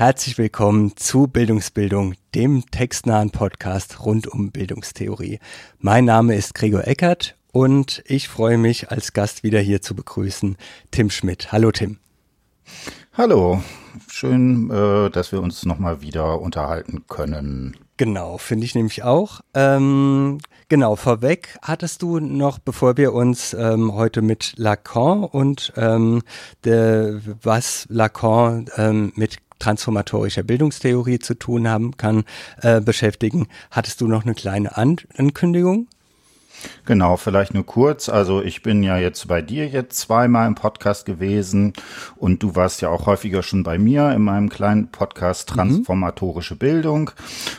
Herzlich willkommen zu Bildungsbildung, dem textnahen Podcast rund um Bildungstheorie. Mein Name ist Gregor Eckert und ich freue mich als Gast wieder hier zu begrüßen Tim Schmidt. Hallo Tim. Hallo, schön, äh, dass wir uns nochmal wieder unterhalten können. Genau, finde ich nämlich auch. Ähm, genau, vorweg hattest du noch, bevor wir uns ähm, heute mit Lacan und ähm, de, was Lacan ähm, mit transformatorischer Bildungstheorie zu tun haben kann, äh, beschäftigen, hattest du noch eine kleine An Ankündigung? Genau, vielleicht nur kurz. Also ich bin ja jetzt bei dir jetzt zweimal im Podcast gewesen und du warst ja auch häufiger schon bei mir in meinem kleinen Podcast mhm. Transformatorische mhm. Bildung.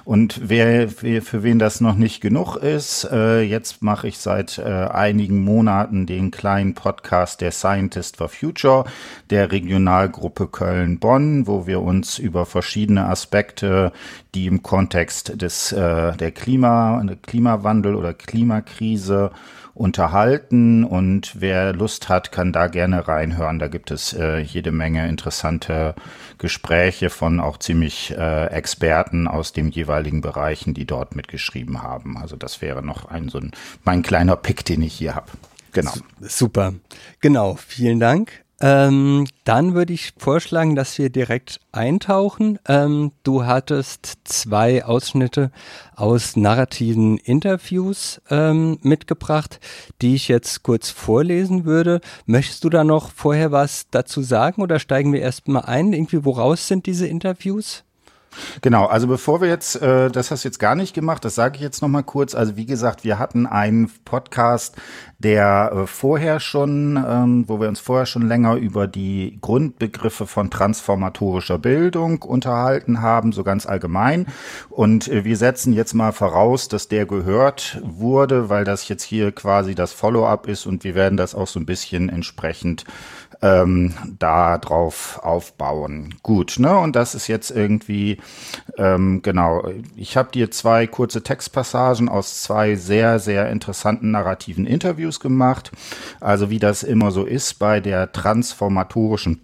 Und wer, für wen das noch nicht genug ist, äh, jetzt mache ich seit äh, einigen Monaten den kleinen Podcast der Scientist for Future der Regionalgruppe Köln-Bonn, wo wir uns über verschiedene Aspekte, die im Kontext des äh, der Klima, Klimawandel oder Klimakrise unterhalten und wer Lust hat, kann da gerne reinhören. Da gibt es äh, jede Menge interessante Gespräche von auch ziemlich äh, Experten aus den jeweiligen Bereichen, die dort mitgeschrieben haben. Also das wäre noch ein so ein mein kleiner Pick, den ich hier habe. Genau. Super. Genau. Vielen Dank. Ähm, dann würde ich vorschlagen, dass wir direkt eintauchen. Ähm, du hattest zwei Ausschnitte aus narrativen Interviews ähm, mitgebracht, die ich jetzt kurz vorlesen würde. Möchtest du da noch vorher was dazu sagen oder steigen wir erstmal ein? Irgendwie, woraus sind diese Interviews? Genau, also bevor wir jetzt, äh, das hast du jetzt gar nicht gemacht, das sage ich jetzt nochmal kurz. Also wie gesagt, wir hatten einen Podcast, der äh, vorher schon, ähm, wo wir uns vorher schon länger über die Grundbegriffe von transformatorischer Bildung unterhalten haben, so ganz allgemein. Und äh, wir setzen jetzt mal voraus, dass der gehört wurde, weil das jetzt hier quasi das Follow-up ist und wir werden das auch so ein bisschen entsprechend ähm, drauf aufbauen. Gut, ne? Und das ist jetzt irgendwie, ähm, genau, ich habe dir zwei kurze Textpassagen aus zwei sehr, sehr interessanten narrativen Interviews gemacht. Also wie das immer so ist bei der transformatorischen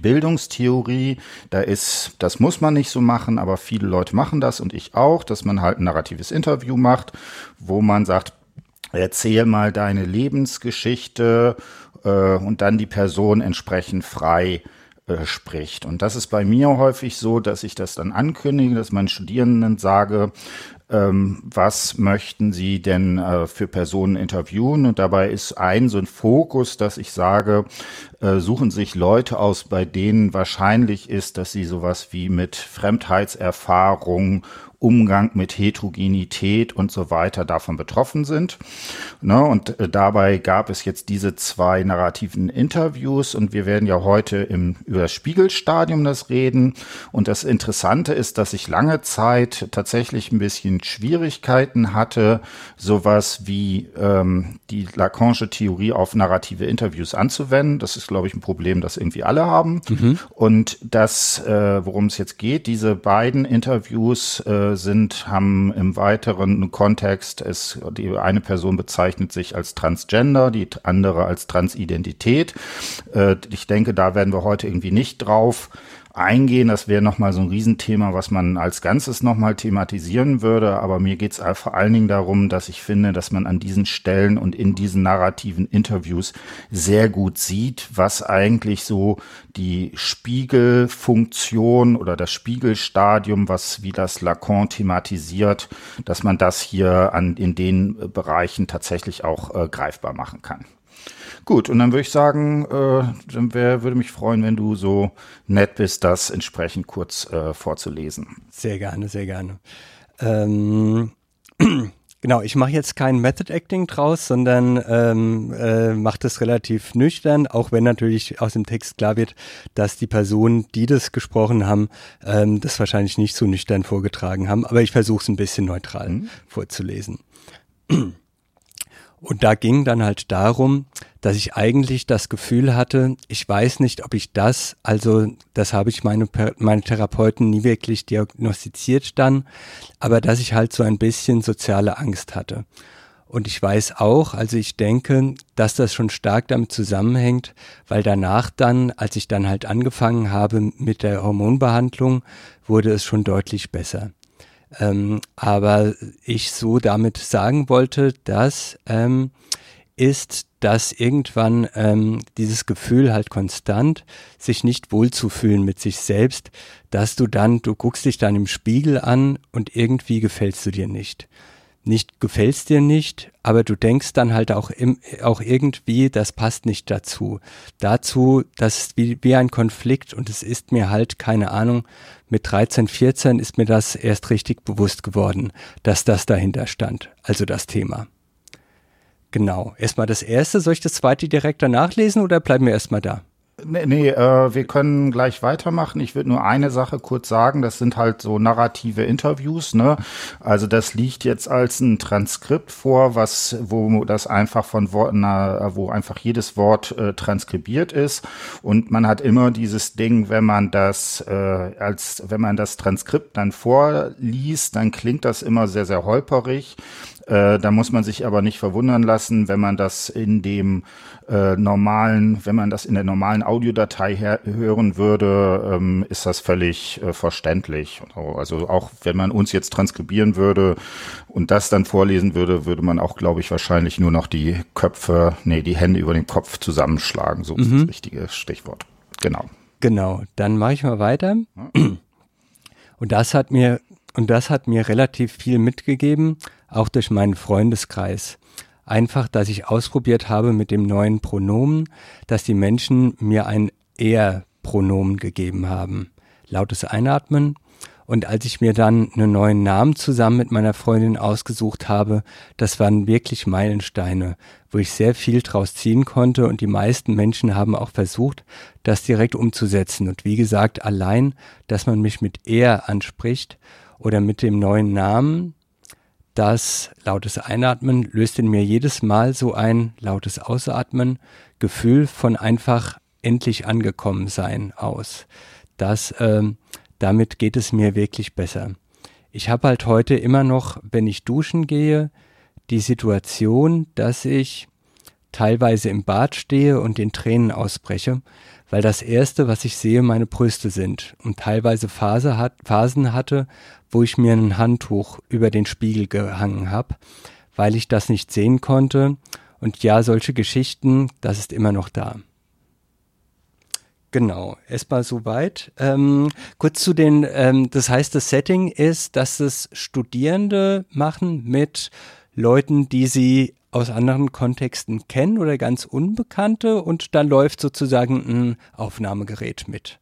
Bildungstheorie, da ist, das muss man nicht so machen, aber viele Leute machen das und ich auch, dass man halt ein narratives Interview macht, wo man sagt, erzähl mal deine Lebensgeschichte äh, und dann die Person entsprechend frei äh, spricht. Und das ist bei mir häufig so, dass ich das dann ankündige, dass meinen Studierenden sage, was möchten sie denn äh, für Personen interviewen? Und dabei ist ein so ein Fokus, dass ich sage, äh, suchen sich Leute aus, bei denen wahrscheinlich ist, dass sie sowas wie mit Fremdheitserfahrung Umgang mit Heterogenität und so weiter davon betroffen sind. Ne, und äh, dabei gab es jetzt diese zwei narrativen Interviews und wir werden ja heute im, über das Spiegelstadium das reden. Und das Interessante ist, dass ich lange Zeit tatsächlich ein bisschen Schwierigkeiten hatte, sowas wie ähm, die Lacanische Theorie auf narrative Interviews anzuwenden. Das ist, glaube ich, ein Problem, das irgendwie alle haben. Mhm. Und das, äh, worum es jetzt geht, diese beiden Interviews äh, sind, haben im weiteren Kontext es, die eine Person bezeichnet sich als Transgender, die andere als Transidentität. Äh, ich denke, da werden wir heute irgendwie nicht drauf eingehen. Das wäre nochmal so ein Riesenthema, was man als Ganzes nochmal thematisieren würde. Aber mir geht es vor allen Dingen darum, dass ich finde, dass man an diesen Stellen und in diesen narrativen Interviews sehr gut sieht, was eigentlich so die Spiegelfunktion oder das Spiegelstadium, was wie das Lacan thematisiert, dass man das hier an, in den Bereichen tatsächlich auch äh, greifbar machen kann. Gut, und dann würde ich sagen, äh, dann wär, würde mich freuen, wenn du so nett bist, das entsprechend kurz äh, vorzulesen. Sehr gerne, sehr gerne. Ähm, genau, ich mache jetzt kein Method Acting draus, sondern ähm, äh, mache das relativ nüchtern, auch wenn natürlich aus dem Text klar wird, dass die Personen, die das gesprochen haben, ähm, das wahrscheinlich nicht so nüchtern vorgetragen haben. Aber ich versuche es ein bisschen neutral mhm. vorzulesen. Und da ging dann halt darum, dass ich eigentlich das Gefühl hatte, ich weiß nicht, ob ich das, also das habe ich meine, meine Therapeuten nie wirklich diagnostiziert dann, aber dass ich halt so ein bisschen soziale Angst hatte. Und ich weiß auch, also ich denke, dass das schon stark damit zusammenhängt, weil danach dann, als ich dann halt angefangen habe mit der Hormonbehandlung, wurde es schon deutlich besser. Ähm, aber ich so damit sagen wollte, dass ähm, ist, dass irgendwann ähm, dieses Gefühl halt konstant, sich nicht wohlzufühlen mit sich selbst, dass du dann, du guckst dich dann im Spiegel an und irgendwie gefällst du dir nicht nicht gefällst dir nicht, aber du denkst dann halt auch, im, auch irgendwie, das passt nicht dazu. Dazu, das ist wie, wie ein Konflikt und es ist mir halt, keine Ahnung, mit 13, 14 ist mir das erst richtig bewusst geworden, dass das dahinter stand, also das Thema. Genau. Erstmal das erste, soll ich das zweite direkt danach lesen oder bleiben wir erstmal da? Nee, nee äh, wir können gleich weitermachen. Ich würde nur eine Sache kurz sagen. Das sind halt so narrative Interviews. Ne? Also das liegt jetzt als ein Transkript vor, was wo das einfach von Worten, wo einfach jedes Wort äh, transkribiert ist. Und man hat immer dieses Ding, wenn man das äh, als wenn man das Transkript dann vorliest, dann klingt das immer sehr sehr holperig. Äh, da muss man sich aber nicht verwundern lassen, wenn man das in dem äh, normalen, wenn man das in der normalen Audiodatei hören würde, ähm, ist das völlig äh, verständlich. Also auch wenn man uns jetzt transkribieren würde und das dann vorlesen würde, würde man auch, glaube ich, wahrscheinlich nur noch die Köpfe, nee, die Hände über den Kopf zusammenschlagen. So mhm. ist das richtige Stichwort. Genau. Genau. Dann mache ich mal weiter. Und das hat mir und das hat mir relativ viel mitgegeben, auch durch meinen Freundeskreis. Einfach, dass ich ausprobiert habe mit dem neuen Pronomen, dass die Menschen mir ein Er-Pronomen gegeben haben. Lautes Einatmen. Und als ich mir dann einen neuen Namen zusammen mit meiner Freundin ausgesucht habe, das waren wirklich Meilensteine, wo ich sehr viel draus ziehen konnte und die meisten Menschen haben auch versucht, das direkt umzusetzen. Und wie gesagt, allein, dass man mich mit er anspricht oder mit dem neuen Namen, das lautes Einatmen löst in mir jedes Mal so ein lautes Ausatmen, Gefühl von einfach endlich angekommen sein aus. Das, ähm, damit geht es mir wirklich besser. Ich habe halt heute immer noch, wenn ich duschen gehe, die Situation, dass ich teilweise im Bad stehe und in Tränen ausbreche, weil das erste, was ich sehe, meine Brüste sind und teilweise Phase hat, Phasen hatte, wo ich mir ein Handtuch über den Spiegel gehangen habe, weil ich das nicht sehen konnte. Und ja, solche Geschichten, das ist immer noch da. Genau, erstmal soweit. Ähm, kurz zu den, ähm, das heißt, das Setting ist, dass es Studierende machen mit Leuten, die sie aus anderen Kontexten kennen oder ganz Unbekannte und dann läuft sozusagen ein Aufnahmegerät mit.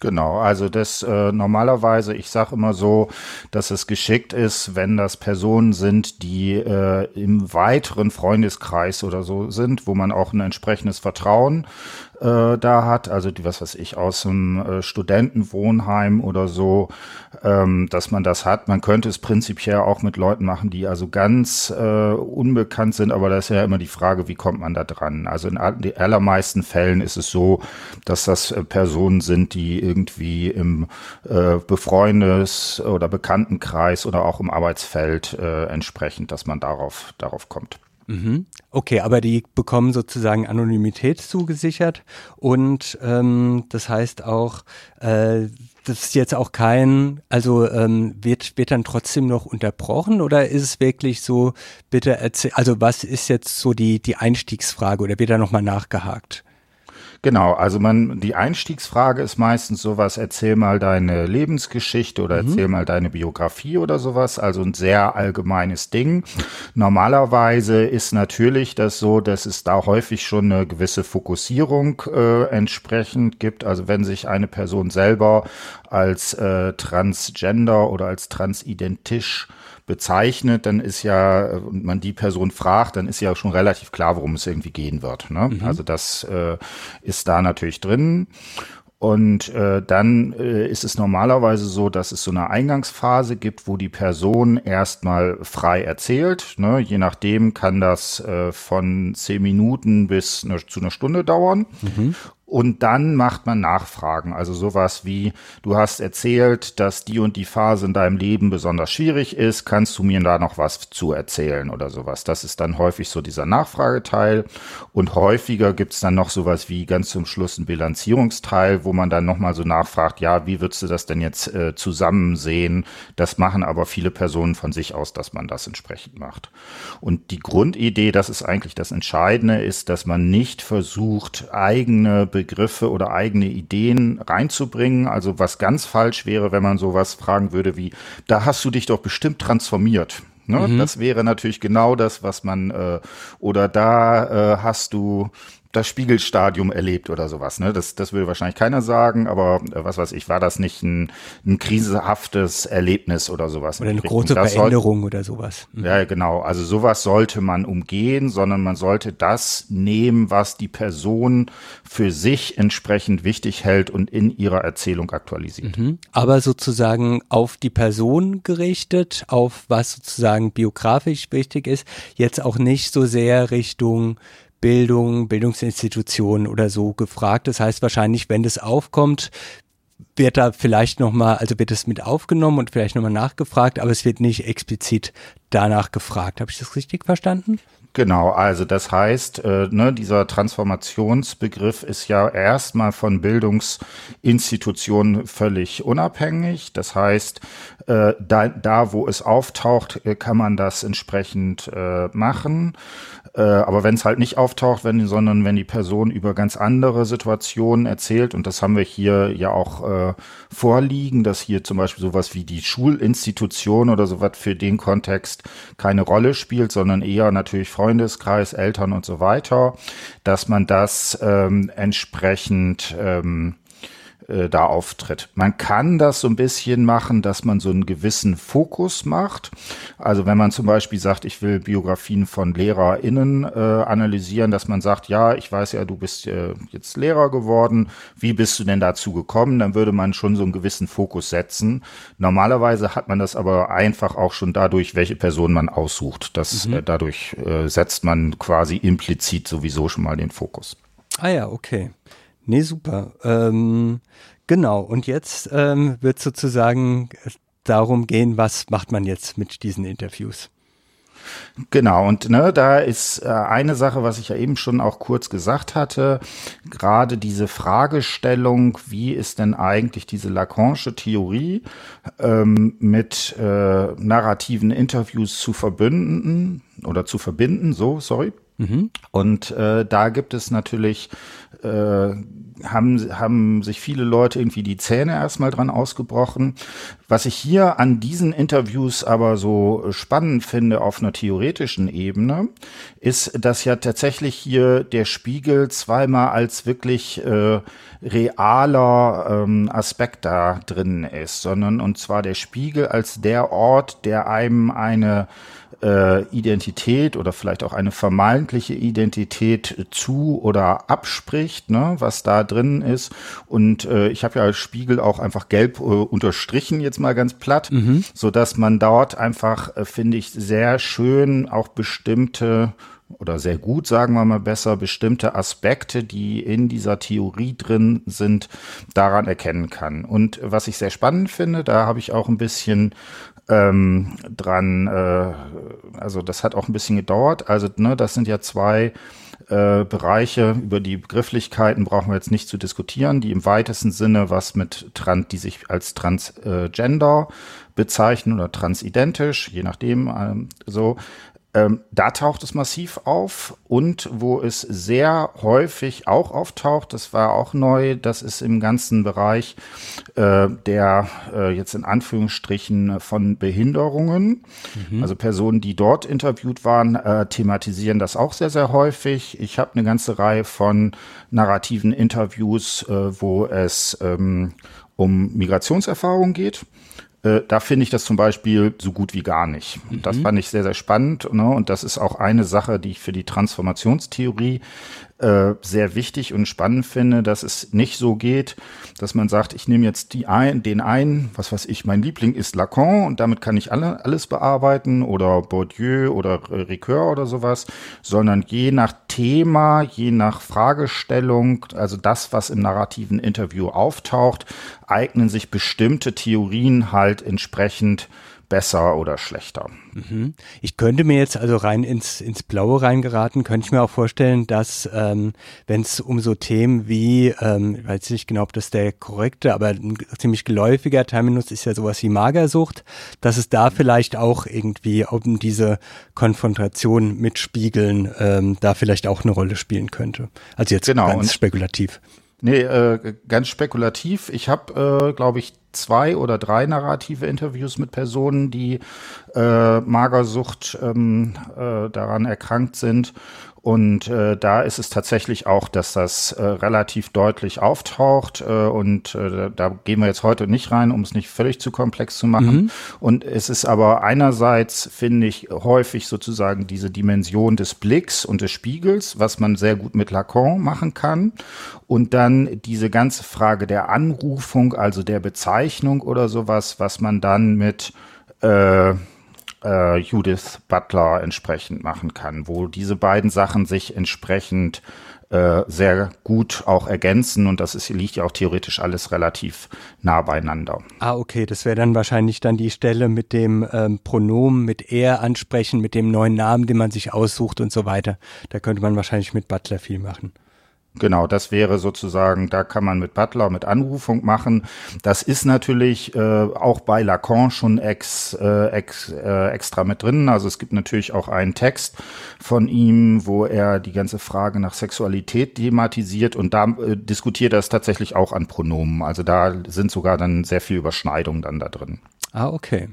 Genau, also das äh, normalerweise, ich sage immer so, dass es geschickt ist, wenn das Personen sind, die äh, im weiteren Freundeskreis oder so sind, wo man auch ein entsprechendes Vertrauen äh, da hat, also die, was weiß ich, aus einem äh, Studentenwohnheim oder so, ähm, dass man das hat. Man könnte es prinzipiell auch mit Leuten machen, die also ganz äh, unbekannt sind, aber da ist ja immer die Frage, wie kommt man da dran? Also in allermeisten Fällen ist es so, dass das äh, Personen sind, die irgendwie im äh, Befreundes- oder Bekanntenkreis oder auch im Arbeitsfeld äh, entsprechend, dass man darauf, darauf kommt. Mhm. Okay, aber die bekommen sozusagen Anonymität zugesichert und ähm, das heißt auch, äh, das ist jetzt auch kein, also ähm, wird, wird dann trotzdem noch unterbrochen oder ist es wirklich so, bitte erzähl, also was ist jetzt so die, die Einstiegsfrage oder wird da nochmal nachgehakt? Genau, also man, die Einstiegsfrage ist meistens sowas, erzähl mal deine Lebensgeschichte oder mhm. erzähl mal deine Biografie oder sowas, also ein sehr allgemeines Ding. Normalerweise ist natürlich das so, dass es da häufig schon eine gewisse Fokussierung äh, entsprechend gibt. Also wenn sich eine Person selber als äh, transgender oder als transidentisch bezeichnet, dann ist ja, und man die Person fragt, dann ist ja schon relativ klar, worum es irgendwie gehen wird. Ne? Mhm. Also das äh, ist da natürlich drin. Und äh, dann äh, ist es normalerweise so, dass es so eine Eingangsphase gibt, wo die Person erstmal frei erzählt. Ne? Je nachdem kann das äh, von zehn Minuten bis eine, zu einer Stunde dauern. Mhm. Und dann macht man Nachfragen. Also sowas wie, du hast erzählt, dass die und die Phase in deinem Leben besonders schwierig ist. Kannst du mir da noch was zu erzählen oder sowas? Das ist dann häufig so dieser Nachfrageteil. Und häufiger gibt's dann noch sowas wie ganz zum Schluss ein Bilanzierungsteil, wo man dann nochmal so nachfragt, ja, wie würdest du das denn jetzt äh, zusammen sehen? Das machen aber viele Personen von sich aus, dass man das entsprechend macht. Und die Grundidee, das ist eigentlich das Entscheidende, ist, dass man nicht versucht, eigene Begriffe oder eigene Ideen reinzubringen. Also was ganz falsch wäre, wenn man sowas fragen würde wie, da hast du dich doch bestimmt transformiert. Ne? Mhm. Das wäre natürlich genau das, was man, äh, oder da äh, hast du das Spiegelstadium erlebt oder sowas. Ne? Das, das würde wahrscheinlich keiner sagen, aber äh, was weiß ich, war das nicht ein, ein krisenhaftes Erlebnis oder sowas? Oder eine große Veränderung soll, oder sowas. Mhm. Ja, genau. Also sowas sollte man umgehen, sondern man sollte das nehmen, was die Person für sich entsprechend wichtig hält und in ihrer Erzählung aktualisiert. Mhm. Aber sozusagen auf die Person gerichtet, auf was sozusagen biografisch wichtig ist, jetzt auch nicht so sehr Richtung Bildung, Bildungsinstitutionen oder so gefragt. Das heißt wahrscheinlich, wenn das aufkommt, wird da vielleicht nochmal, also wird es mit aufgenommen und vielleicht nochmal nachgefragt, aber es wird nicht explizit danach gefragt. Habe ich das richtig verstanden? Genau, also das heißt, äh, ne, dieser Transformationsbegriff ist ja erstmal von Bildungsinstitutionen völlig unabhängig. Das heißt, äh, da, da wo es auftaucht, äh, kann man das entsprechend äh, machen. Äh, aber wenn es halt nicht auftaucht, wenn, sondern wenn die Person über ganz andere Situationen erzählt, und das haben wir hier ja auch äh, vorliegen, dass hier zum Beispiel sowas wie die Schulinstitution oder sowas für den Kontext keine Rolle spielt, sondern eher natürlich Freundeskreis, Eltern und so weiter, dass man das ähm, entsprechend ähm, äh, da auftritt. Man kann das so ein bisschen machen, dass man so einen gewissen Fokus macht. Also wenn man zum Beispiel sagt, ich will Biografien von LehrerInnen äh, analysieren, dass man sagt, ja, ich weiß ja, du bist äh, jetzt Lehrer geworden, wie bist du denn dazu gekommen? Dann würde man schon so einen gewissen Fokus setzen. Normalerweise hat man das aber einfach auch schon dadurch, welche Person man aussucht. Das, mhm. äh, dadurch äh, setzt man quasi implizit sowieso schon mal den Fokus. Ah ja, okay. Nee, super. Ähm, genau, und jetzt ähm, wird sozusagen darum gehen, was macht man jetzt mit diesen Interviews? Genau, und ne, da ist äh, eine Sache, was ich ja eben schon auch kurz gesagt hatte, gerade diese Fragestellung, wie ist denn eigentlich diese Lacanische Theorie ähm, mit äh, narrativen Interviews zu verbinden oder zu verbinden, so, sorry. Mhm. Und äh, da gibt es natürlich äh, haben, haben sich viele Leute irgendwie die Zähne erstmal dran ausgebrochen. Was ich hier an diesen Interviews aber so spannend finde auf einer theoretischen Ebene, ist, dass ja tatsächlich hier der Spiegel zweimal als wirklich äh, realer ähm, Aspekt da drin ist, sondern und zwar der Spiegel als der Ort, der einem eine äh, Identität oder vielleicht auch eine vermeintliche Identität zu oder abspricht, ne, was da drin ist. Und äh, ich habe ja als Spiegel auch einfach gelb äh, unterstrichen, jetzt mal ganz platt, mhm. so dass man dort einfach, äh, finde ich, sehr schön auch bestimmte oder sehr gut, sagen wir mal besser, bestimmte Aspekte, die in dieser Theorie drin sind, daran erkennen kann. Und was ich sehr spannend finde, da habe ich auch ein bisschen ähm, dran, äh, also das hat auch ein bisschen gedauert. Also, ne, das sind ja zwei äh, Bereiche, über die Begrifflichkeiten brauchen wir jetzt nicht zu diskutieren, die im weitesten Sinne was mit Trans, die sich als Transgender bezeichnen oder transidentisch, je nachdem, ähm, so. Ähm, da taucht es massiv auf und wo es sehr häufig auch auftaucht, das war auch neu, das ist im ganzen Bereich äh, der äh, jetzt in Anführungsstrichen von Behinderungen. Mhm. Also Personen, die dort interviewt waren, äh, thematisieren das auch sehr, sehr häufig. Ich habe eine ganze Reihe von narrativen Interviews, äh, wo es ähm, um Migrationserfahrung geht. Äh, da finde ich das zum Beispiel so gut wie gar nicht. Mhm. Das fand ich sehr, sehr spannend. Ne? Und das ist auch eine Sache, die ich für die Transformationstheorie äh, sehr wichtig und spannend finde, dass es nicht so geht, dass man sagt, ich nehme jetzt die ein, den einen, was weiß ich, mein Liebling ist Lacan und damit kann ich alle, alles bearbeiten oder Bourdieu oder Ricoeur oder sowas, sondern je nach Thema, je nach Fragestellung, also das, was im narrativen Interview auftaucht, eignen sich bestimmte Theorien halt entsprechend besser oder schlechter. Mhm. Ich könnte mir jetzt also rein ins, ins Blaue reingeraten, könnte ich mir auch vorstellen, dass ähm, wenn es um so Themen wie, ähm, ich weiß nicht genau, ob das der korrekte, aber ein ziemlich geläufiger Terminus ist ja sowas wie Magersucht, dass es da vielleicht auch irgendwie um diese Konfrontation mit Spiegeln ähm, da vielleicht auch eine Rolle spielen könnte. Also jetzt genau, ganz spekulativ. Nee, äh, ganz spekulativ. Ich habe, äh, glaube ich, zwei oder drei narrative Interviews mit Personen, die äh, Magersucht ähm, äh, daran erkrankt sind und äh, da ist es tatsächlich auch, dass das äh, relativ deutlich auftaucht. Äh, und äh, da gehen wir jetzt heute nicht rein, um es nicht völlig zu komplex zu machen. Mhm. Und es ist aber einerseits, finde ich, häufig sozusagen diese Dimension des Blicks und des Spiegels, was man sehr gut mit Lacan machen kann. Und dann diese ganze Frage der Anrufung, also der Bezeichnung oder sowas, was man dann mit äh, äh, Judith Butler entsprechend machen kann, wo diese beiden Sachen sich entsprechend äh, sehr gut auch ergänzen und das ist, liegt ja auch theoretisch alles relativ nah beieinander. Ah, okay, das wäre dann wahrscheinlich dann die Stelle mit dem ähm, Pronomen, mit er ansprechen, mit dem neuen Namen, den man sich aussucht und so weiter. Da könnte man wahrscheinlich mit Butler viel machen. Genau, das wäre sozusagen, da kann man mit Butler, mit Anrufung machen. Das ist natürlich äh, auch bei Lacan schon ex, äh, ex, äh, extra mit drin. Also es gibt natürlich auch einen Text von ihm, wo er die ganze Frage nach Sexualität thematisiert und da äh, diskutiert er es tatsächlich auch an Pronomen. Also da sind sogar dann sehr viel Überschneidungen dann da drin. Ah, okay.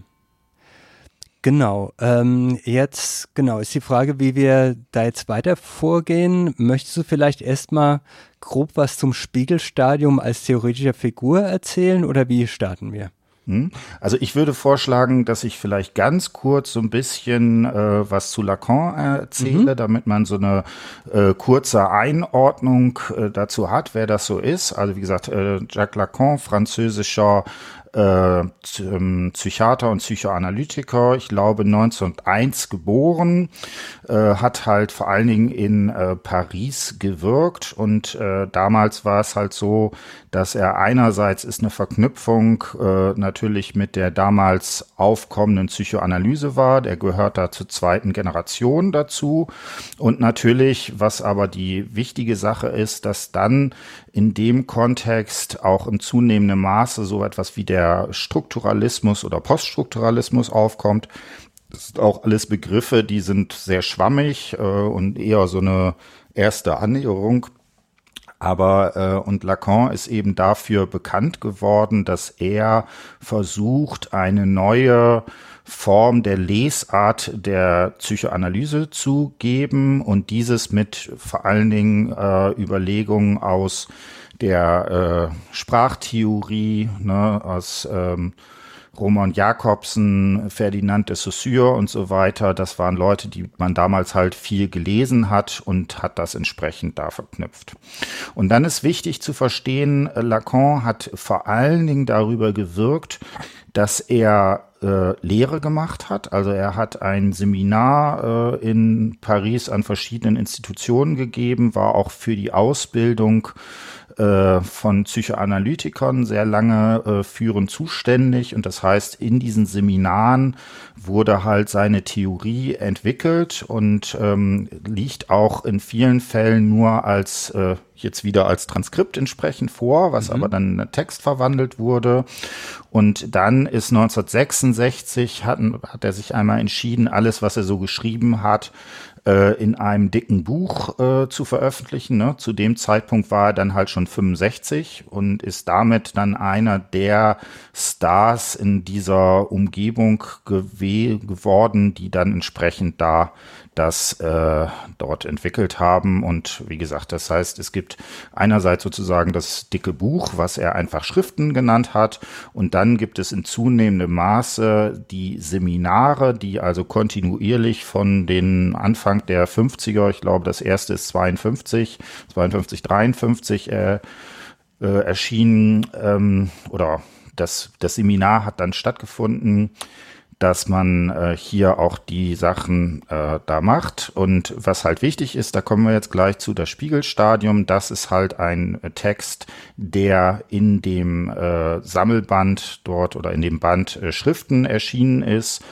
Genau. Ähm, jetzt, genau, ist die Frage, wie wir da jetzt weiter vorgehen. Möchtest du vielleicht erstmal grob was zum Spiegelstadium als theoretischer Figur erzählen oder wie starten wir? Hm? Also ich würde vorschlagen, dass ich vielleicht ganz kurz so ein bisschen äh, was zu Lacan erzähle, mhm. damit man so eine äh, kurze Einordnung äh, dazu hat, wer das so ist. Also wie gesagt, äh, Jacques Lacan, französischer äh, ähm, Psychiater und Psychoanalytiker, ich glaube 1901 geboren, äh, hat halt vor allen Dingen in äh, Paris gewirkt und äh, damals war es halt so, dass er einerseits ist eine Verknüpfung äh, natürlich mit der damals aufkommenden Psychoanalyse war, der gehört da zur zweiten Generation dazu und natürlich, was aber die wichtige Sache ist, dass dann in dem Kontext auch im zunehmenden Maße so etwas wie der Strukturalismus oder Poststrukturalismus aufkommt. Das sind auch alles Begriffe, die sind sehr schwammig äh, und eher so eine erste Annäherung. Aber äh, und Lacan ist eben dafür bekannt geworden, dass er versucht, eine neue Form der Lesart der Psychoanalyse zu geben und dieses mit vor allen Dingen äh, Überlegungen aus der äh, Sprachtheorie ne, aus ähm, Roman Jakobsen, Ferdinand de Saussure und so weiter. Das waren Leute, die man damals halt viel gelesen hat und hat das entsprechend da verknüpft. Und dann ist wichtig zu verstehen, Lacan hat vor allen Dingen darüber gewirkt, dass er äh, Lehre gemacht hat. Also er hat ein Seminar äh, in Paris an verschiedenen Institutionen gegeben, war auch für die Ausbildung äh, von Psychoanalytikern sehr lange äh, führend zuständig. Und das heißt, in diesen Seminaren wurde halt seine Theorie entwickelt und ähm, liegt auch in vielen Fällen nur als äh, jetzt wieder als Transkript entsprechend vor, was mhm. aber dann in Text verwandelt wurde. Und dann ist 1966 hatten, hat er sich einmal entschieden, alles, was er so geschrieben hat, äh, in einem dicken Buch äh, zu veröffentlichen. Ne? Zu dem Zeitpunkt war er dann halt schon 65 und ist damit dann einer der Stars in dieser Umgebung geworden, die dann entsprechend da das äh, dort entwickelt haben. Und wie gesagt, das heißt, es gibt einerseits sozusagen das dicke Buch, was er einfach Schriften genannt hat. Und dann gibt es in zunehmendem Maße die Seminare, die also kontinuierlich von den Anfang der 50er, ich glaube, das erste ist 52, 52, 53 äh, äh, erschienen ähm, oder das, das Seminar hat dann stattgefunden dass man äh, hier auch die Sachen äh, da macht. Und was halt wichtig ist, da kommen wir jetzt gleich zu, das Spiegelstadium, das ist halt ein äh, Text, der in dem äh, Sammelband dort oder in dem Band äh, Schriften erschienen ist.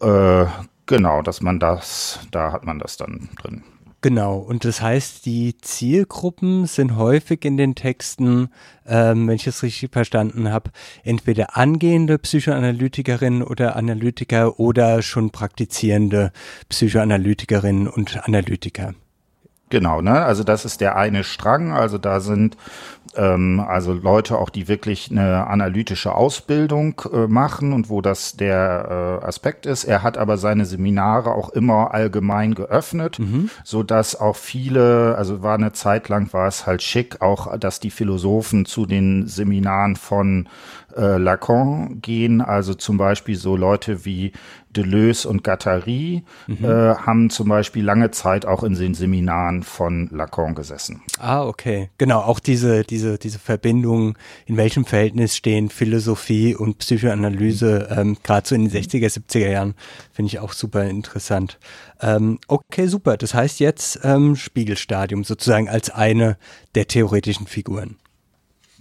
Äh, genau, dass man das, da hat man das dann drin. Genau, und das heißt, die Zielgruppen sind häufig in den Texten, ähm, wenn ich es richtig verstanden habe, entweder angehende Psychoanalytikerinnen oder Analytiker oder schon praktizierende Psychoanalytikerinnen und Analytiker. Genau, ne? Also das ist der eine Strang. Also da sind ähm, also Leute auch, die wirklich eine analytische Ausbildung äh, machen und wo das der äh, Aspekt ist. Er hat aber seine Seminare auch immer allgemein geöffnet, mhm. so dass auch viele, also war eine Zeit lang war es halt schick, auch dass die Philosophen zu den Seminaren von äh, Lacan gehen. Also zum Beispiel so Leute wie Deleuze und Gattari mhm. äh, haben zum Beispiel lange Zeit auch in den Seminaren von Lacan gesessen. Ah, okay. Genau, auch diese, diese, diese Verbindung, in welchem Verhältnis stehen Philosophie und Psychoanalyse, ähm, gerade so in den 60er, 70er Jahren, finde ich auch super interessant. Ähm, okay, super. Das heißt jetzt ähm, Spiegelstadium sozusagen als eine der theoretischen Figuren.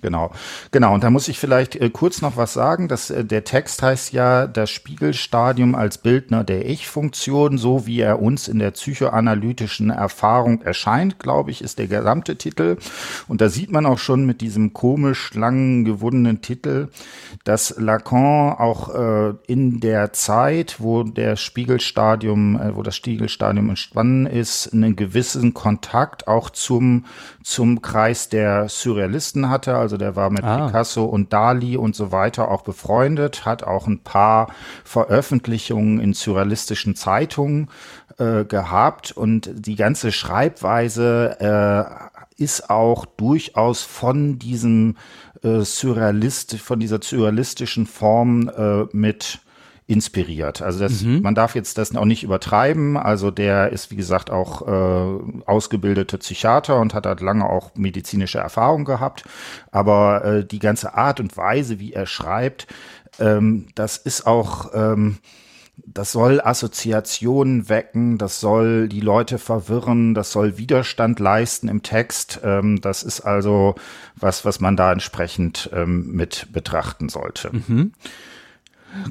Genau, genau. Und da muss ich vielleicht äh, kurz noch was sagen. dass äh, der Text heißt ja das Spiegelstadium als Bildner der Ich-Funktion, so wie er uns in der psychoanalytischen Erfahrung erscheint, glaube ich, ist der gesamte Titel. Und da sieht man auch schon mit diesem komisch langen gewundenen Titel, dass Lacan auch äh, in der Zeit, wo der Spiegelstadium, äh, wo das Spiegelstadium entstanden ist, einen gewissen Kontakt auch zum zum Kreis der Surrealisten hatte. Also der war mit ah. Picasso und Dali und so weiter auch befreundet, hat auch ein paar Veröffentlichungen in surrealistischen Zeitungen äh, gehabt und die ganze Schreibweise äh, ist auch durchaus von diesem äh, Surrealist, von dieser surrealistischen Form äh, mit inspiriert. Also das, mhm. man darf jetzt das auch nicht übertreiben. Also der ist, wie gesagt, auch äh, ausgebildeter Psychiater und hat halt lange auch medizinische Erfahrung gehabt. Aber äh, die ganze Art und Weise, wie er schreibt, ähm, das ist auch, ähm, das soll Assoziationen wecken, das soll die Leute verwirren, das soll Widerstand leisten im Text. Ähm, das ist also was, was man da entsprechend ähm, mit betrachten sollte. Mhm.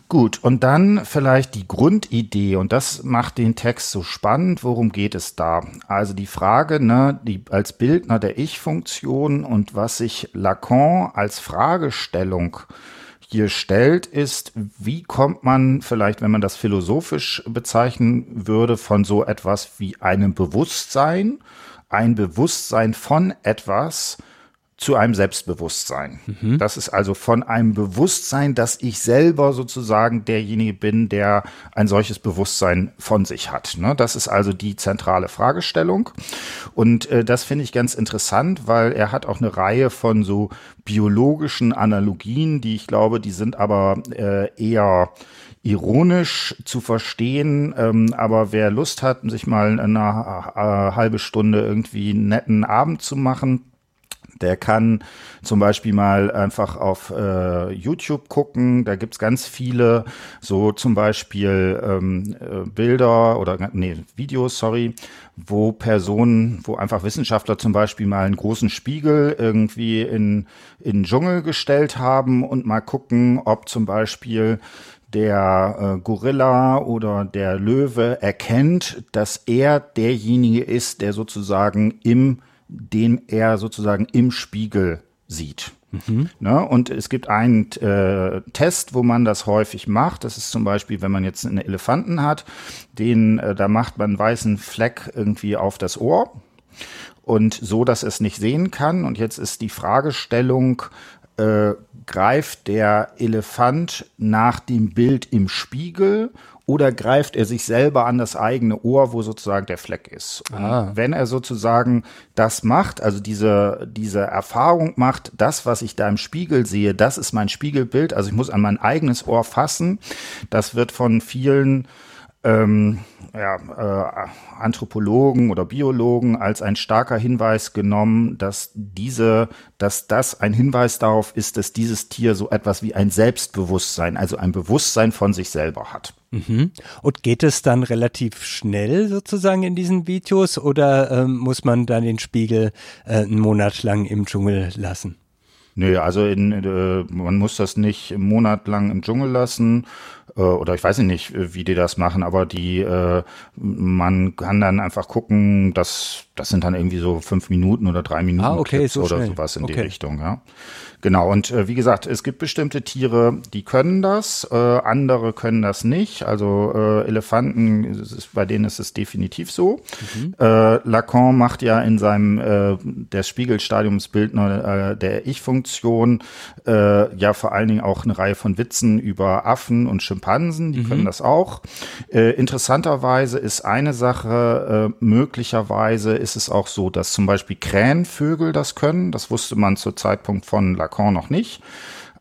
Gut, und dann vielleicht die Grundidee, und das macht den Text so spannend. Worum geht es da? Also die Frage, ne, die als Bildner der Ich-Funktion und was sich Lacan als Fragestellung hier stellt, ist, wie kommt man vielleicht, wenn man das philosophisch bezeichnen würde, von so etwas wie einem Bewusstsein, ein Bewusstsein von etwas, zu einem Selbstbewusstsein. Mhm. Das ist also von einem Bewusstsein, dass ich selber sozusagen derjenige bin, der ein solches Bewusstsein von sich hat. Ne? Das ist also die zentrale Fragestellung. Und äh, das finde ich ganz interessant, weil er hat auch eine Reihe von so biologischen Analogien, die ich glaube, die sind aber äh, eher ironisch zu verstehen, ähm, aber wer Lust hat, sich mal eine äh, halbe Stunde irgendwie einen netten Abend zu machen, der kann zum Beispiel mal einfach auf äh, YouTube gucken. Da gibt's ganz viele, so zum Beispiel ähm, äh, Bilder oder nee, Videos, sorry, wo Personen, wo einfach Wissenschaftler zum Beispiel mal einen großen Spiegel irgendwie in, in den Dschungel gestellt haben und mal gucken, ob zum Beispiel der äh, Gorilla oder der Löwe erkennt, dass er derjenige ist, der sozusagen im den er sozusagen im Spiegel sieht. Mhm. Ne? Und es gibt einen äh, Test, wo man das häufig macht. Das ist zum Beispiel, wenn man jetzt einen Elefanten hat, den, äh, da macht man einen weißen Fleck irgendwie auf das Ohr und so, dass es nicht sehen kann. Und jetzt ist die Fragestellung, äh, greift der Elefant nach dem Bild im Spiegel oder greift er sich selber an das eigene Ohr, wo sozusagen der Fleck ist. Ah. wenn er sozusagen das macht, also diese, diese Erfahrung macht, das, was ich da im Spiegel sehe, das ist mein Spiegelbild, also ich muss an mein eigenes Ohr fassen, das wird von vielen ähm, ja, äh, Anthropologen oder Biologen als ein starker Hinweis genommen, dass diese, dass das ein Hinweis darauf ist, dass dieses Tier so etwas wie ein Selbstbewusstsein, also ein Bewusstsein von sich selber hat. Mhm. Und geht es dann relativ schnell sozusagen in diesen Videos oder ähm, muss man dann den Spiegel äh, einen Monat lang im Dschungel lassen? Nö, also in, äh, man muss das nicht einen Monat lang im Dschungel lassen äh, oder ich weiß nicht, wie die das machen, aber die äh, man kann dann einfach gucken, dass das sind dann irgendwie so fünf Minuten oder drei Minuten ah, okay, so oder schnell. sowas in okay. die Richtung, ja. Genau, und äh, wie gesagt, es gibt bestimmte Tiere, die können das, äh, andere können das nicht. Also äh, Elefanten, ist, bei denen ist es definitiv so. Mhm. Äh, Lacan macht ja in seinem äh, der Spiegelstadiumsbildner äh, der Ich-Funktion äh, ja vor allen Dingen auch eine Reihe von Witzen über Affen und Schimpansen, die mhm. können das auch. Äh, interessanterweise ist eine Sache, äh, möglicherweise ist es auch so, dass zum Beispiel Krähenvögel das können. Das wusste man zu Zeitpunkt von Lacan Lacan noch nicht.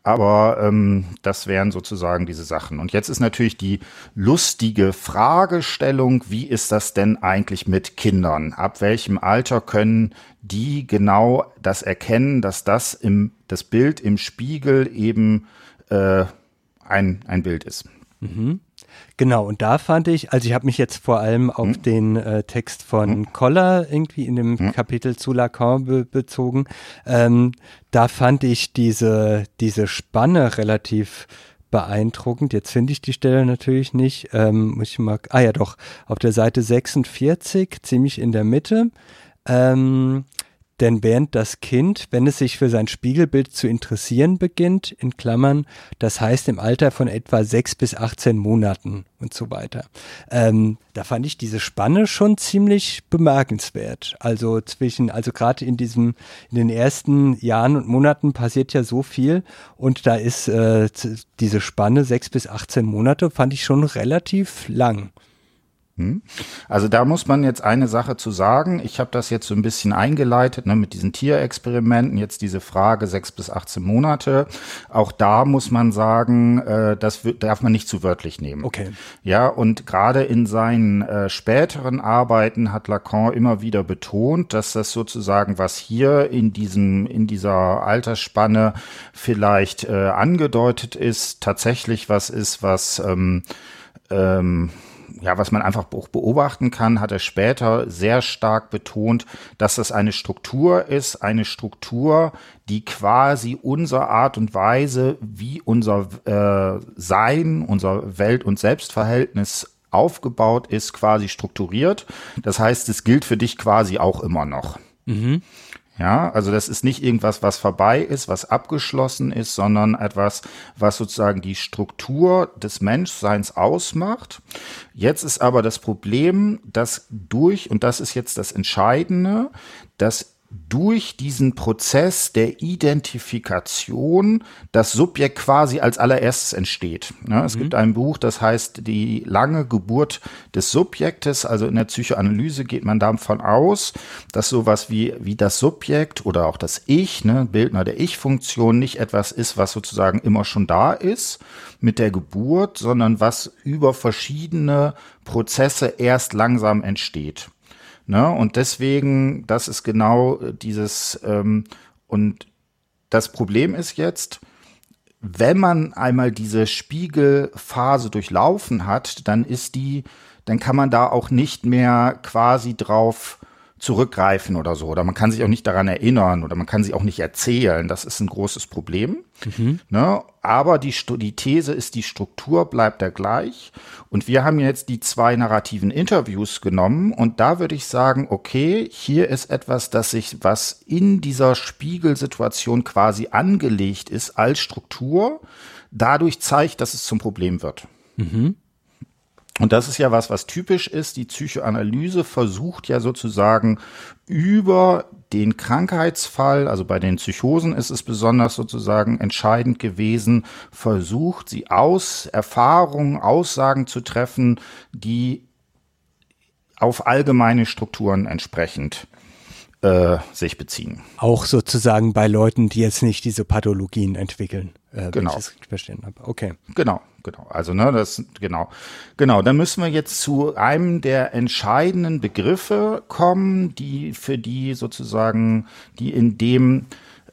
Aber ähm, das wären sozusagen diese Sachen. Und jetzt ist natürlich die lustige Fragestellung, wie ist das denn eigentlich mit Kindern? Ab welchem Alter können die genau das erkennen, dass das im das Bild im Spiegel eben äh, ein, ein Bild ist? Mhm. Genau, und da fand ich, also ich habe mich jetzt vor allem auf hm. den äh, Text von hm. Koller irgendwie in dem hm. Kapitel zu Lacan be bezogen. Ähm, da fand ich diese, diese Spanne relativ beeindruckend. Jetzt finde ich die Stelle natürlich nicht. Ähm, muss ich mal, ah ja doch, auf der Seite 46, ziemlich in der Mitte. Ähm, denn während das Kind, wenn es sich für sein Spiegelbild zu interessieren beginnt, in Klammern, das heißt im Alter von etwa sechs bis 18 Monaten und so weiter, ähm, da fand ich diese Spanne schon ziemlich bemerkenswert. Also zwischen, also gerade in diesem, in den ersten Jahren und Monaten passiert ja so viel und da ist äh, diese Spanne sechs bis 18 Monate, fand ich schon relativ lang. Hm? Also da muss man jetzt eine Sache zu sagen. Ich habe das jetzt so ein bisschen eingeleitet ne, mit diesen Tierexperimenten, jetzt diese Frage sechs bis 18 Monate. Auch da muss man sagen, äh, das darf man nicht zu wörtlich nehmen. Okay. Ja, und gerade in seinen äh, späteren Arbeiten hat Lacan immer wieder betont, dass das sozusagen, was hier in diesem, in dieser Altersspanne vielleicht äh, angedeutet ist, tatsächlich was ist, was ähm, ähm, ja, was man einfach beobachten kann, hat er später sehr stark betont, dass das eine Struktur ist, eine Struktur, die quasi unsere Art und Weise, wie unser äh, Sein, unser Welt- und Selbstverhältnis aufgebaut ist, quasi strukturiert. Das heißt, es gilt für dich quasi auch immer noch. Mhm. Ja, also das ist nicht irgendwas, was vorbei ist, was abgeschlossen ist, sondern etwas, was sozusagen die Struktur des Menschseins ausmacht. Jetzt ist aber das Problem, dass durch, und das ist jetzt das Entscheidende, dass durch diesen Prozess der Identifikation das Subjekt quasi als allererstes entsteht. Ja, es mhm. gibt ein Buch, das heißt Die lange Geburt des Subjektes. Also in der Psychoanalyse geht man davon aus, dass sowas wie, wie das Subjekt oder auch das Ich, ne, Bildner der Ich-Funktion, nicht etwas ist, was sozusagen immer schon da ist mit der Geburt, sondern was über verschiedene Prozesse erst langsam entsteht. Ne? Und deswegen, das ist genau dieses, ähm, und das Problem ist jetzt, wenn man einmal diese Spiegelphase durchlaufen hat, dann ist die, dann kann man da auch nicht mehr quasi drauf zurückgreifen oder so. Oder man kann sich auch nicht daran erinnern oder man kann sich auch nicht erzählen. Das ist ein großes Problem. Mhm. Ne? Aber die, die These ist, die Struktur bleibt da gleich. Und wir haben jetzt die zwei narrativen Interviews genommen und da würde ich sagen, okay, hier ist etwas, das sich, was in dieser Spiegelsituation quasi angelegt ist als Struktur, dadurch zeigt, dass es zum Problem wird. Mhm. Und das ist ja was, was typisch ist. Die Psychoanalyse versucht ja sozusagen über den Krankheitsfall, also bei den Psychosen ist es besonders sozusagen entscheidend gewesen, versucht sie aus Erfahrungen, Aussagen zu treffen, die auf allgemeine Strukturen entsprechend äh, sich beziehen. Auch sozusagen bei Leuten, die jetzt nicht diese Pathologien entwickeln. Äh, genau. Wenn ich das verstanden habe. Okay. Genau, genau. Also, ne, das, genau. Genau. Dann müssen wir jetzt zu einem der entscheidenden Begriffe kommen, die für die sozusagen, die in dem,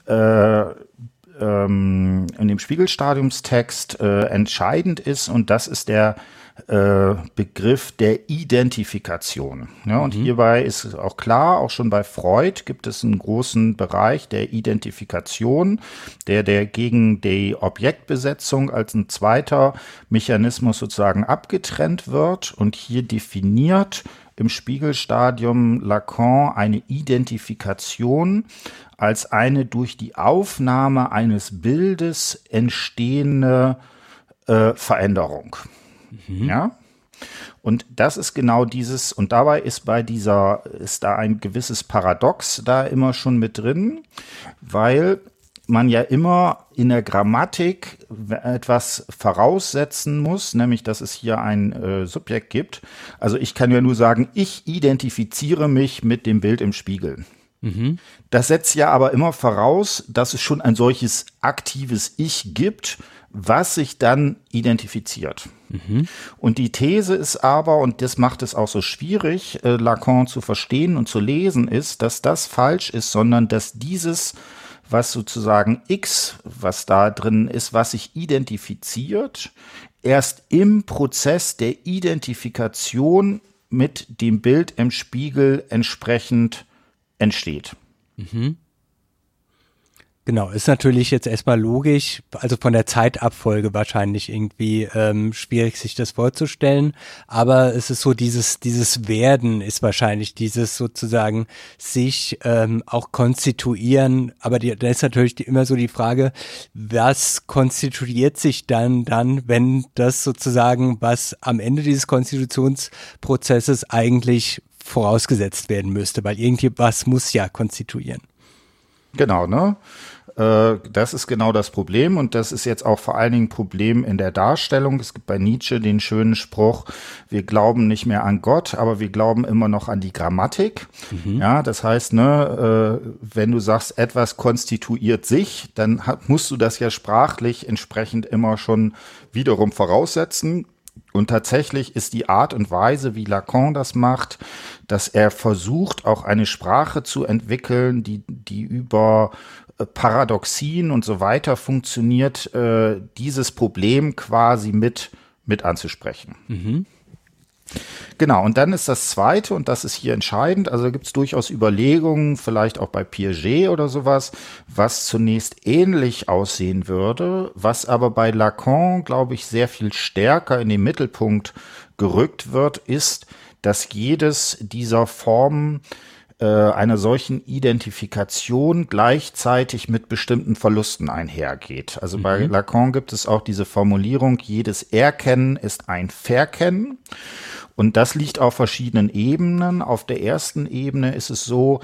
äh, ähm, in dem Spiegelstadiumstext äh, entscheidend ist und das ist der äh, Begriff der Identifikation. Ja, und mhm. hierbei ist auch klar, auch schon bei Freud gibt es einen großen Bereich der Identifikation, der, der gegen die Objektbesetzung als ein zweiter Mechanismus sozusagen abgetrennt wird und hier definiert im Spiegelstadium Lacan eine Identifikation als eine durch die Aufnahme eines Bildes entstehende äh, Veränderung. Mhm. Ja. Und das ist genau dieses, und dabei ist bei dieser, ist da ein gewisses Paradox da immer schon mit drin, weil man ja immer in der Grammatik etwas voraussetzen muss, nämlich dass es hier ein äh, Subjekt gibt. Also ich kann ja nur sagen, ich identifiziere mich mit dem Bild im Spiegel. Mhm. Das setzt ja aber immer voraus, dass es schon ein solches aktives Ich gibt, was sich dann identifiziert. Mhm. Und die These ist aber, und das macht es auch so schwierig, äh, Lacan zu verstehen und zu lesen, ist, dass das falsch ist, sondern dass dieses, was sozusagen X, was da drin ist, was sich identifiziert, erst im Prozess der Identifikation mit dem Bild im Spiegel entsprechend entsteht. Mhm. Genau, ist natürlich jetzt erstmal logisch, also von der Zeitabfolge wahrscheinlich irgendwie ähm, schwierig sich das vorzustellen, aber es ist so dieses dieses Werden ist wahrscheinlich dieses sozusagen sich ähm, auch konstituieren, aber die, da ist natürlich die, immer so die Frage, was konstituiert sich dann dann, wenn das sozusagen was am Ende dieses Konstitutionsprozesses eigentlich vorausgesetzt werden müsste, weil irgendwas muss ja konstituieren. Genau, ne? Äh, das ist genau das Problem und das ist jetzt auch vor allen Dingen ein Problem in der Darstellung. Es gibt bei Nietzsche den schönen Spruch, wir glauben nicht mehr an Gott, aber wir glauben immer noch an die Grammatik. Mhm. Ja, das heißt, ne, äh, wenn du sagst, etwas konstituiert sich, dann musst du das ja sprachlich entsprechend immer schon wiederum voraussetzen. Und tatsächlich ist die Art und Weise, wie Lacan das macht, dass er versucht, auch eine Sprache zu entwickeln, die, die über äh, Paradoxien und so weiter funktioniert, äh, dieses Problem quasi mit, mit anzusprechen. Mhm. Genau, und dann ist das Zweite, und das ist hier entscheidend, also gibt es durchaus Überlegungen, vielleicht auch bei Piaget oder sowas, was zunächst ähnlich aussehen würde, was aber bei Lacan, glaube ich, sehr viel stärker in den Mittelpunkt gerückt wird, ist, dass jedes dieser Formen äh, einer solchen Identifikation gleichzeitig mit bestimmten Verlusten einhergeht. Also mhm. bei Lacan gibt es auch diese Formulierung, jedes Erkennen ist ein Verkennen. Und das liegt auf verschiedenen Ebenen. Auf der ersten Ebene ist es so,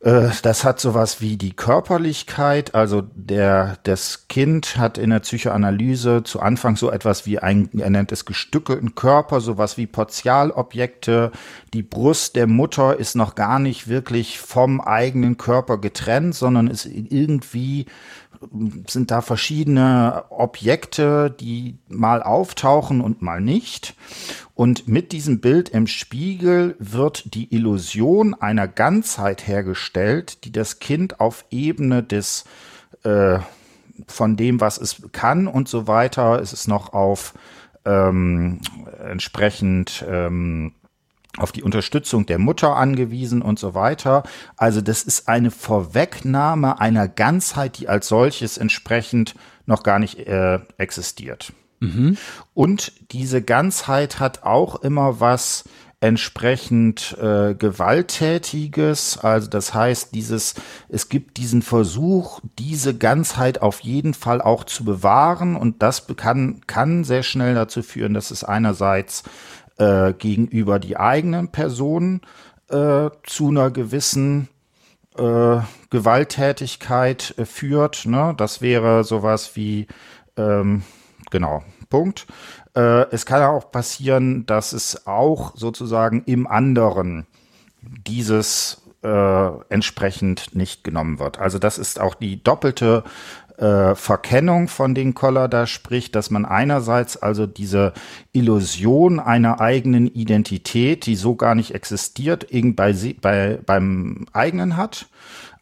äh, das hat sowas wie die Körperlichkeit, also der, das Kind hat in der Psychoanalyse zu Anfang so etwas wie ein, er nennt es gestückelten Körper, sowas wie Portialobjekte. Die Brust der Mutter ist noch gar nicht wirklich vom eigenen Körper getrennt, sondern ist irgendwie sind da verschiedene Objekte, die mal auftauchen und mal nicht. Und mit diesem Bild im Spiegel wird die Illusion einer Ganzheit hergestellt, die das Kind auf Ebene des äh, von dem, was es kann und so weiter, ist es noch auf ähm, entsprechend ähm, auf die Unterstützung der Mutter angewiesen und so weiter. Also das ist eine Vorwegnahme einer Ganzheit, die als solches entsprechend noch gar nicht äh, existiert. Mhm. Und diese Ganzheit hat auch immer was entsprechend äh, gewalttätiges. Also das heißt, dieses es gibt diesen Versuch, diese Ganzheit auf jeden Fall auch zu bewahren und das kann kann sehr schnell dazu führen, dass es einerseits äh, gegenüber die eigenen Personen äh, zu einer gewissen äh, Gewalttätigkeit äh, führt. Ne? Das wäre sowas wie ähm, genau, Punkt. Äh, es kann auch passieren, dass es auch sozusagen im anderen dieses äh, entsprechend nicht genommen wird. Also das ist auch die doppelte äh, Verkennung, von den Koller da spricht, dass man einerseits also diese Illusion einer eigenen Identität, die so gar nicht existiert, bei, bei, beim eigenen hat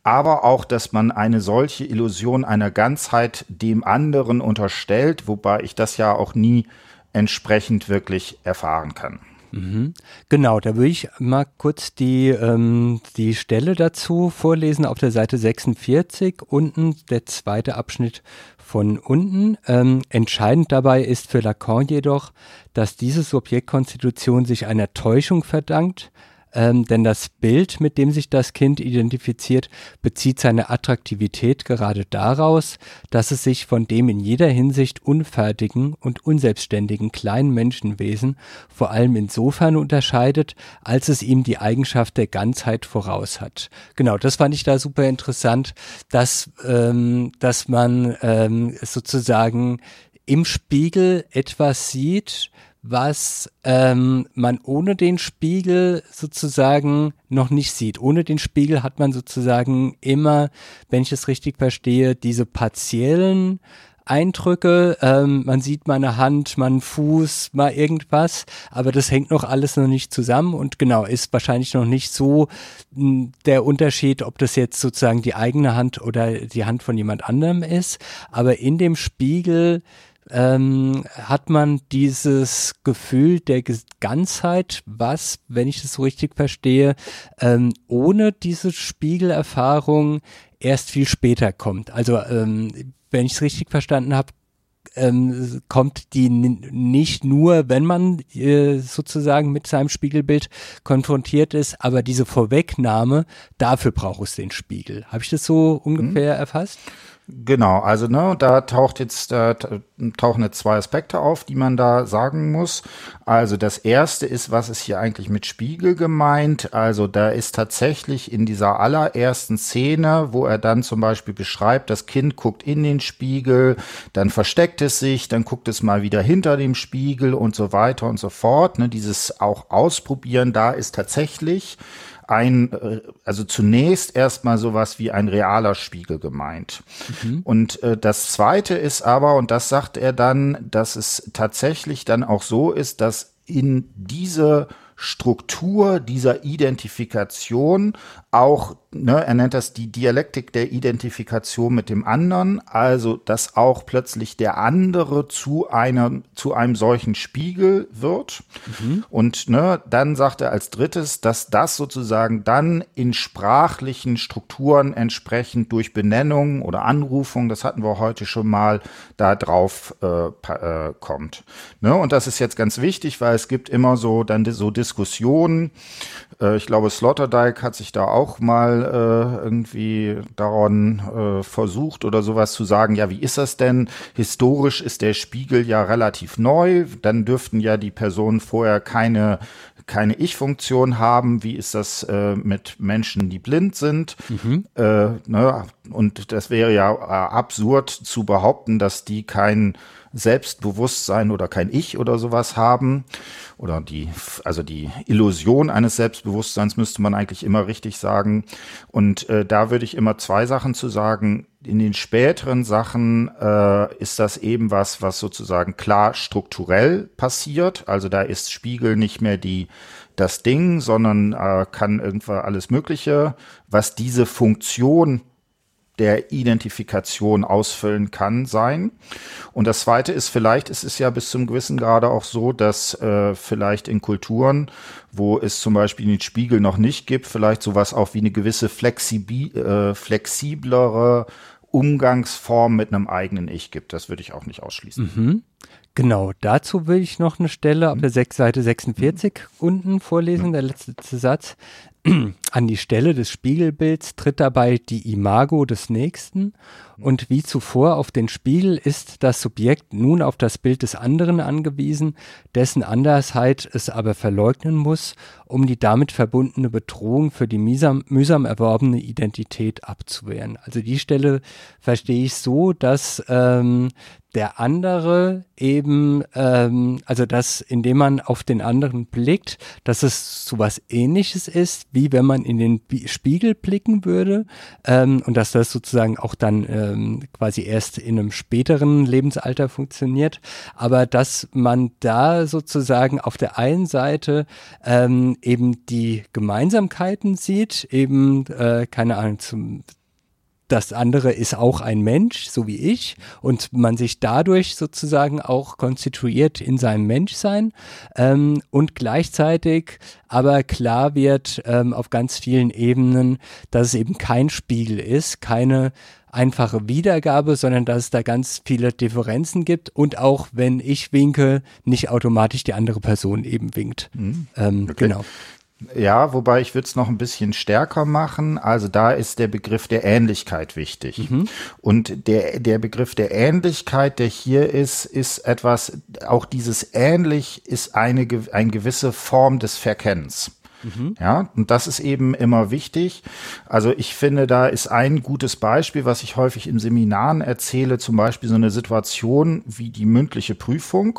aber auch, dass man eine solche Illusion einer Ganzheit dem anderen unterstellt, wobei ich das ja auch nie entsprechend wirklich erfahren kann. Mhm. Genau, da würde ich mal kurz die, ähm, die Stelle dazu vorlesen auf der Seite 46, unten der zweite Abschnitt von unten. Ähm, entscheidend dabei ist für Lacan jedoch, dass diese Subjektkonstitution sich einer Täuschung verdankt, ähm, denn das Bild, mit dem sich das Kind identifiziert, bezieht seine Attraktivität gerade daraus, dass es sich von dem in jeder Hinsicht unfertigen und unselbstständigen kleinen Menschenwesen vor allem insofern unterscheidet, als es ihm die Eigenschaft der Ganzheit voraus hat. Genau, das fand ich da super interessant, dass, ähm, dass man ähm, sozusagen im Spiegel etwas sieht, was ähm, man ohne den Spiegel sozusagen noch nicht sieht. Ohne den Spiegel hat man sozusagen immer, wenn ich es richtig verstehe, diese partiellen Eindrücke. Ähm, man sieht mal eine Hand, mal einen Fuß, mal irgendwas, aber das hängt noch alles noch nicht zusammen und genau ist wahrscheinlich noch nicht so hm, der Unterschied, ob das jetzt sozusagen die eigene Hand oder die Hand von jemand anderem ist. Aber in dem Spiegel ähm, hat man dieses Gefühl der Ganzheit, was, wenn ich das so richtig verstehe, ähm, ohne diese Spiegelerfahrung erst viel später kommt. Also ähm, wenn ich es richtig verstanden habe, ähm, kommt die nicht nur, wenn man äh, sozusagen mit seinem Spiegelbild konfrontiert ist, aber diese Vorwegnahme, dafür braucht es den Spiegel. Habe ich das so ungefähr mhm. erfasst? Genau, also ne, da taucht jetzt da tauchen jetzt zwei Aspekte auf, die man da sagen muss. Also das erste ist, was ist hier eigentlich mit Spiegel gemeint? Also da ist tatsächlich in dieser allerersten Szene, wo er dann zum Beispiel beschreibt, das Kind guckt in den Spiegel, dann versteckt es sich, dann guckt es mal wieder hinter dem Spiegel und so weiter und so fort. Ne, dieses auch ausprobieren, da ist tatsächlich ein, äh, also zunächst erstmal sowas wie ein realer Spiegel gemeint. Mhm. Und äh, das zweite ist aber, und das sagt er dann, dass es tatsächlich dann auch so ist, dass in diese Struktur dieser Identifikation auch, ne, er nennt das die Dialektik der Identifikation mit dem anderen, also dass auch plötzlich der andere zu einer, zu einem solchen Spiegel wird. Mhm. Und ne, dann sagt er als drittes, dass das sozusagen dann in sprachlichen Strukturen entsprechend durch Benennung oder Anrufung, das hatten wir heute schon mal, da drauf äh, äh, kommt. Ne, und das ist jetzt ganz wichtig, weil es gibt immer so dann so Diskussionen. Äh, ich glaube, Sloterdijk hat sich da auch mal äh, irgendwie daran äh, versucht oder sowas zu sagen, ja, wie ist das denn? Historisch ist der Spiegel ja relativ neu, dann dürften ja die Personen vorher keine keine Ich-Funktion haben. Wie ist das äh, mit Menschen, die blind sind? Mhm. Äh, ne? Und das wäre ja äh, absurd zu behaupten, dass die kein Selbstbewusstsein oder kein Ich oder sowas haben. Oder die, also die Illusion eines Selbstbewusstseins müsste man eigentlich immer richtig sagen. Und äh, da würde ich immer zwei Sachen zu sagen. In den späteren Sachen äh, ist das eben was, was sozusagen klar strukturell passiert. Also da ist Spiegel nicht mehr die das Ding, sondern äh, kann irgendwann alles Mögliche, was diese Funktion der Identifikation ausfüllen kann, sein. Und das Zweite ist, vielleicht ist es ja bis zum gewissen Grade auch so, dass äh, vielleicht in Kulturen, wo es zum Beispiel den Spiegel noch nicht gibt, vielleicht sowas auch wie eine gewisse flexibel, äh, flexiblere Umgangsform mit einem eigenen Ich gibt. Das würde ich auch nicht ausschließen. Mhm. Genau, dazu will ich noch eine Stelle auf der Seite 46 unten vorlesen, der letzte Satz. An die Stelle des Spiegelbilds tritt dabei die Imago des Nächsten. Und wie zuvor auf den Spiegel ist das Subjekt nun auf das Bild des anderen angewiesen, dessen Andersheit es aber verleugnen muss, um die damit verbundene Bedrohung für die mühsam, mühsam erworbene Identität abzuwehren. Also die Stelle verstehe ich so, dass ähm, der andere eben, ähm, also dass indem man auf den anderen blickt, dass es so was ähnliches ist, wie wenn man in den Spiegel blicken würde ähm, und dass das sozusagen auch dann ähm, quasi erst in einem späteren Lebensalter funktioniert, aber dass man da sozusagen auf der einen Seite ähm, eben die Gemeinsamkeiten sieht, eben, äh, keine Ahnung, zum das andere ist auch ein Mensch, so wie ich, und man sich dadurch sozusagen auch konstituiert in seinem Menschsein ähm, und gleichzeitig aber klar wird ähm, auf ganz vielen Ebenen, dass es eben kein Spiegel ist, keine einfache Wiedergabe, sondern dass es da ganz viele Differenzen gibt und auch wenn ich winke, nicht automatisch die andere Person eben winkt. Mhm. Ähm, okay. Genau. Ja, wobei ich würde es noch ein bisschen stärker machen. Also da ist der Begriff der Ähnlichkeit wichtig. Mhm. Und der, der Begriff der Ähnlichkeit, der hier ist, ist etwas, auch dieses ähnlich ist eine, eine gewisse Form des Verkennens. Mhm. Ja, und das ist eben immer wichtig. Also ich finde, da ist ein gutes Beispiel, was ich häufig in Seminaren erzähle, zum Beispiel so eine Situation wie die mündliche Prüfung,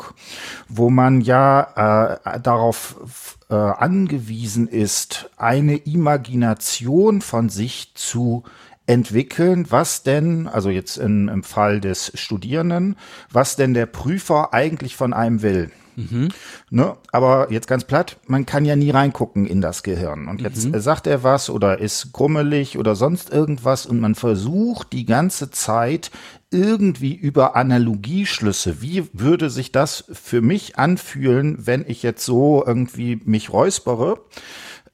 wo man ja äh, darauf äh, angewiesen ist, eine Imagination von sich zu entwickeln, was denn, also jetzt in, im Fall des Studierenden, was denn der Prüfer eigentlich von einem will. Mhm. Ne? Aber jetzt ganz platt, man kann ja nie reingucken in das Gehirn. Und jetzt mhm. sagt er was oder ist grummelig oder sonst irgendwas und man versucht die ganze Zeit irgendwie über Analogieschlüsse, wie würde sich das für mich anfühlen, wenn ich jetzt so irgendwie mich räuspere,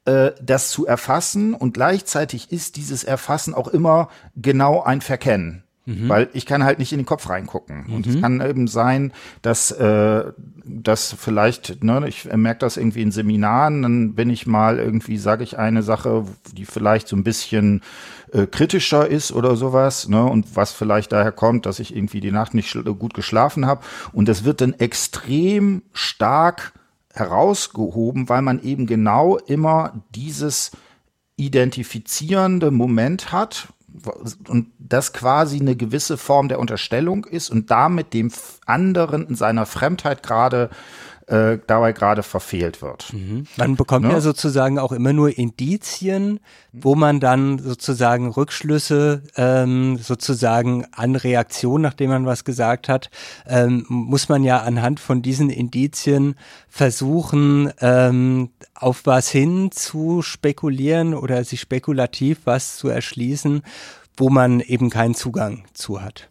äh, das zu erfassen und gleichzeitig ist dieses Erfassen auch immer genau ein Verkennen. Mhm. Weil ich kann halt nicht in den Kopf reingucken. Mhm. Und es mhm. kann eben sein, dass äh, das vielleicht, ne, ich merke das irgendwie in Seminaren, dann bin ich mal irgendwie, sage ich eine Sache, die vielleicht so ein bisschen äh, kritischer ist oder sowas, ne, und was vielleicht daher kommt, dass ich irgendwie die Nacht nicht gut geschlafen habe. Und das wird dann extrem stark herausgehoben, weil man eben genau immer dieses identifizierende Moment hat, und das quasi eine gewisse Form der Unterstellung ist und damit dem anderen in seiner Fremdheit gerade äh, dabei gerade verfehlt wird. Mhm. Man bekommt ne? ja sozusagen auch immer nur Indizien, wo man dann sozusagen Rückschlüsse ähm, sozusagen an Reaktion, nachdem man was gesagt hat, ähm, muss man ja anhand von diesen Indizien versuchen, ähm, auf was hin zu spekulieren oder sich spekulativ was zu erschließen, wo man eben keinen Zugang zu hat.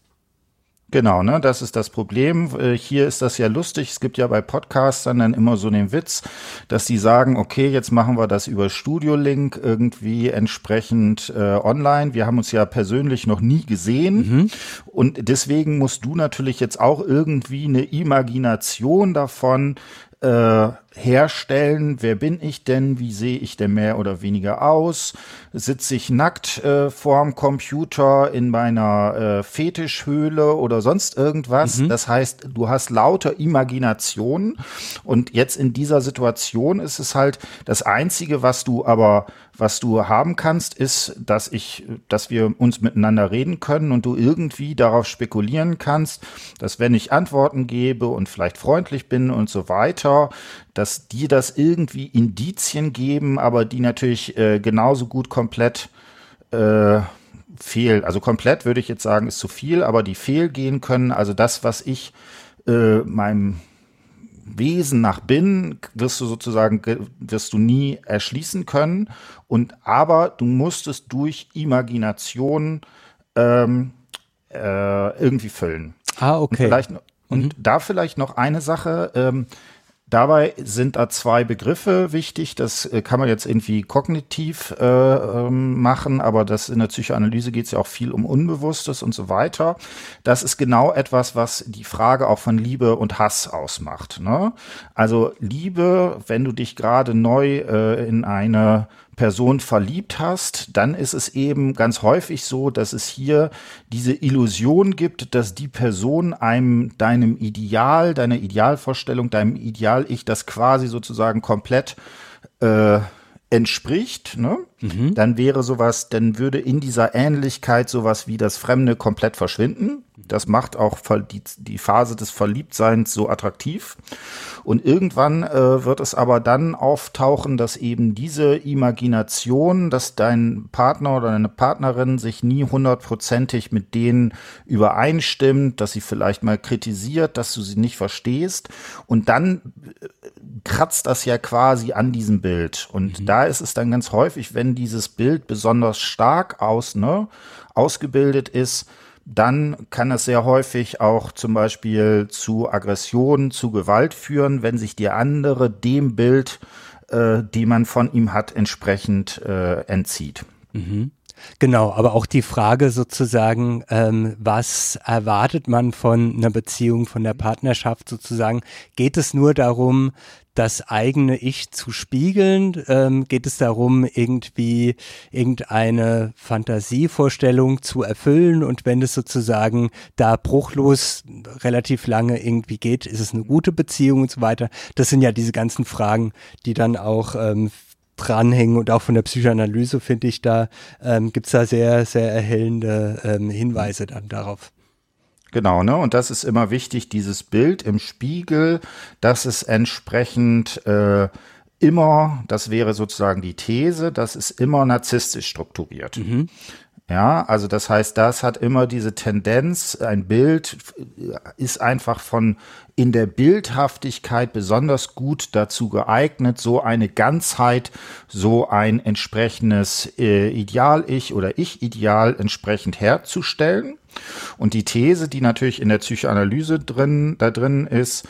Genau, ne, das ist das Problem. Äh, hier ist das ja lustig. Es gibt ja bei Podcastern dann immer so den Witz, dass die sagen, okay, jetzt machen wir das über Studio Link irgendwie entsprechend äh, online. Wir haben uns ja persönlich noch nie gesehen mhm. und deswegen musst du natürlich jetzt auch irgendwie eine Imagination davon äh, herstellen, wer bin ich denn, wie sehe ich denn mehr oder weniger aus, sitze ich nackt äh, vorm Computer in meiner äh, Fetischhöhle oder sonst irgendwas. Mhm. Das heißt, du hast lauter Imagination und jetzt in dieser Situation ist es halt das Einzige, was du aber was du haben kannst, ist, dass ich, dass wir uns miteinander reden können und du irgendwie darauf spekulieren kannst, dass wenn ich Antworten gebe und vielleicht freundlich bin und so weiter, dass die das irgendwie Indizien geben, aber die natürlich äh, genauso gut komplett äh, fehl. Also komplett würde ich jetzt sagen, ist zu viel, aber die fehlgehen können. Also das, was ich äh, meinem Wesen nach bin, wirst du sozusagen, wirst du nie erschließen können. Und aber du musst es durch Imagination ähm, äh, irgendwie füllen. Ah, okay. Und, vielleicht, und mhm. da vielleicht noch eine Sache. Ähm, Dabei sind da zwei Begriffe wichtig. Das äh, kann man jetzt irgendwie kognitiv äh, ähm, machen, aber das in der Psychoanalyse geht es ja auch viel um Unbewusstes und so weiter. Das ist genau etwas, was die Frage auch von Liebe und Hass ausmacht. Ne? Also Liebe, wenn du dich gerade neu äh, in eine Person verliebt hast, dann ist es eben ganz häufig so, dass es hier diese Illusion gibt, dass die Person einem deinem Ideal, deiner Idealvorstellung, deinem Ideal-Ich, das quasi sozusagen komplett äh, entspricht, ne? Mhm. dann wäre sowas, dann würde in dieser Ähnlichkeit sowas wie das Fremde komplett verschwinden. Das macht auch die, die Phase des Verliebtseins so attraktiv. Und irgendwann äh, wird es aber dann auftauchen, dass eben diese Imagination, dass dein Partner oder deine Partnerin sich nie hundertprozentig mit denen übereinstimmt, dass sie vielleicht mal kritisiert, dass du sie nicht verstehst. Und dann äh, kratzt das ja quasi an diesem Bild. Und mhm. da ist es dann ganz häufig, wenn dieses Bild besonders stark aus, ne, ausgebildet ist, dann kann es sehr häufig auch zum Beispiel zu Aggression, zu Gewalt führen, wenn sich die andere dem Bild, äh, die man von ihm hat, entsprechend äh, entzieht. Mhm. Genau, aber auch die Frage sozusagen, ähm, was erwartet man von einer Beziehung, von der Partnerschaft sozusagen? Geht es nur darum, das eigene Ich zu spiegeln? Ähm, geht es darum, irgendwie irgendeine Fantasievorstellung zu erfüllen? Und wenn es sozusagen da bruchlos relativ lange irgendwie geht, ist es eine gute Beziehung und so weiter? Das sind ja diese ganzen Fragen, die dann auch ähm, dranhängen und auch von der Psychoanalyse finde ich da ähm, gibt es da sehr sehr erhellende ähm, Hinweise dann darauf. Genau, ne? Und das ist immer wichtig, dieses Bild im Spiegel, dass es entsprechend äh, immer, das wäre sozusagen die These, das ist immer narzisstisch strukturiert. Mhm. Ja, also das heißt, das hat immer diese Tendenz, ein Bild ist einfach von in der Bildhaftigkeit besonders gut dazu geeignet, so eine Ganzheit, so ein entsprechendes äh, Ideal-Ich oder Ich-Ideal entsprechend herzustellen. Und die These, die natürlich in der Psychoanalyse drin, da drin ist,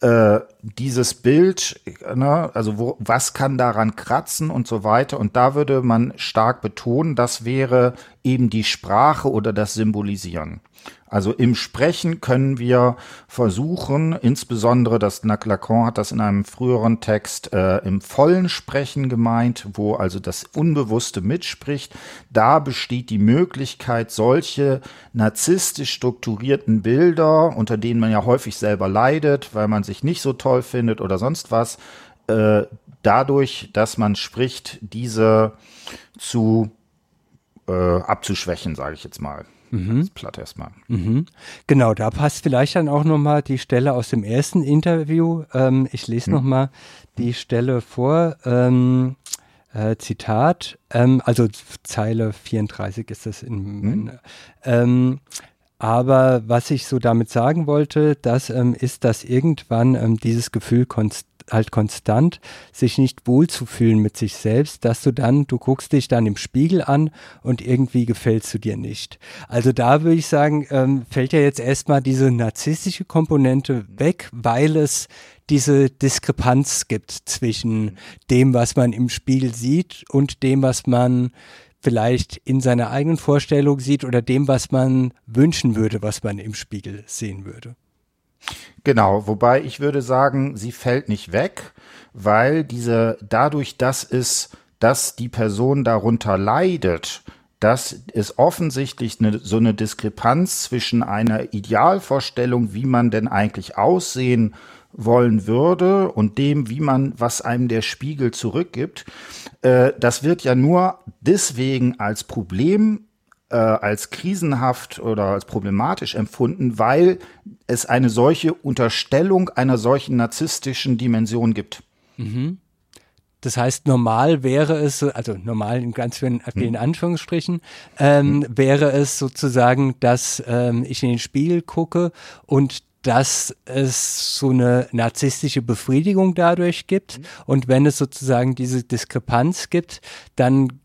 äh, dieses Bild, ne, also wo, was kann daran kratzen und so weiter. Und da würde man stark betonen, das wäre eben die Sprache oder das Symbolisieren. Also im Sprechen können wir versuchen, insbesondere das Lacan hat das in einem früheren Text äh, im vollen Sprechen gemeint, wo also das Unbewusste mitspricht. Da besteht die Möglichkeit, solche narzisstisch strukturierten Bilder, unter denen man ja häufig selber leidet, weil man sich nicht so toll findet oder sonst was, äh, dadurch, dass man spricht, diese zu äh, abzuschwächen, sage ich jetzt mal. Mhm. Das platt erstmal. Mhm. Genau, da passt vielleicht dann auch nochmal die Stelle aus dem ersten Interview. Ähm, ich lese mhm. nochmal die Stelle vor. Ähm, äh, Zitat, ähm, also Zeile 34 ist das in, mhm. ähm, aber was ich so damit sagen wollte, das ähm, ist, dass irgendwann ähm, dieses Gefühl konstant halt konstant, sich nicht wohlzufühlen mit sich selbst, dass du dann, du guckst dich dann im Spiegel an und irgendwie gefällst du dir nicht. Also da würde ich sagen, ähm, fällt ja jetzt erstmal diese narzisstische Komponente weg, weil es diese Diskrepanz gibt zwischen dem, was man im Spiegel sieht und dem, was man vielleicht in seiner eigenen Vorstellung sieht oder dem, was man wünschen würde, was man im Spiegel sehen würde. Genau, wobei ich würde sagen, sie fällt nicht weg, weil diese dadurch, dass es, dass die Person darunter leidet, dass es offensichtlich eine, so eine Diskrepanz zwischen einer Idealvorstellung, wie man denn eigentlich aussehen wollen würde und dem, wie man, was einem der Spiegel zurückgibt, äh, das wird ja nur deswegen als Problem äh, als krisenhaft oder als problematisch empfunden, weil es eine solche Unterstellung einer solchen narzisstischen Dimension gibt. Mhm. Das heißt, normal wäre es, also normal in ganz vielen, vielen hm. Anführungsstrichen, ähm, hm. wäre es sozusagen, dass ähm, ich in den Spiegel gucke und dass es so eine narzisstische Befriedigung dadurch gibt. Mhm. Und wenn es sozusagen diese Diskrepanz gibt, dann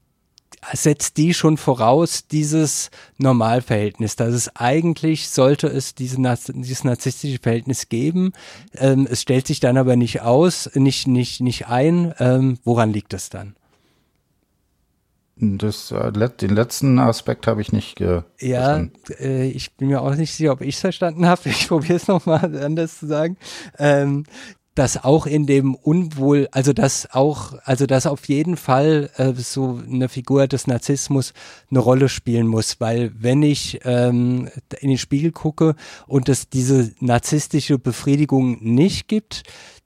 setzt die schon voraus, dieses Normalverhältnis, dass es eigentlich sollte es diese, dieses narzisstische Verhältnis geben. Ähm, es stellt sich dann aber nicht aus, nicht, nicht, nicht ein. Ähm, woran liegt das dann? Das, äh, den letzten Aspekt habe ich nicht ge Ja, äh, ich bin mir auch nicht sicher, ob ich es verstanden habe. Ich probiere es nochmal anders zu sagen. Ähm, dass auch in dem Unwohl, also dass auch, also dass auf jeden Fall äh, so eine Figur des Narzissmus eine Rolle spielen muss, weil wenn ich ähm, in den Spiegel gucke und es diese narzisstische Befriedigung nicht gibt,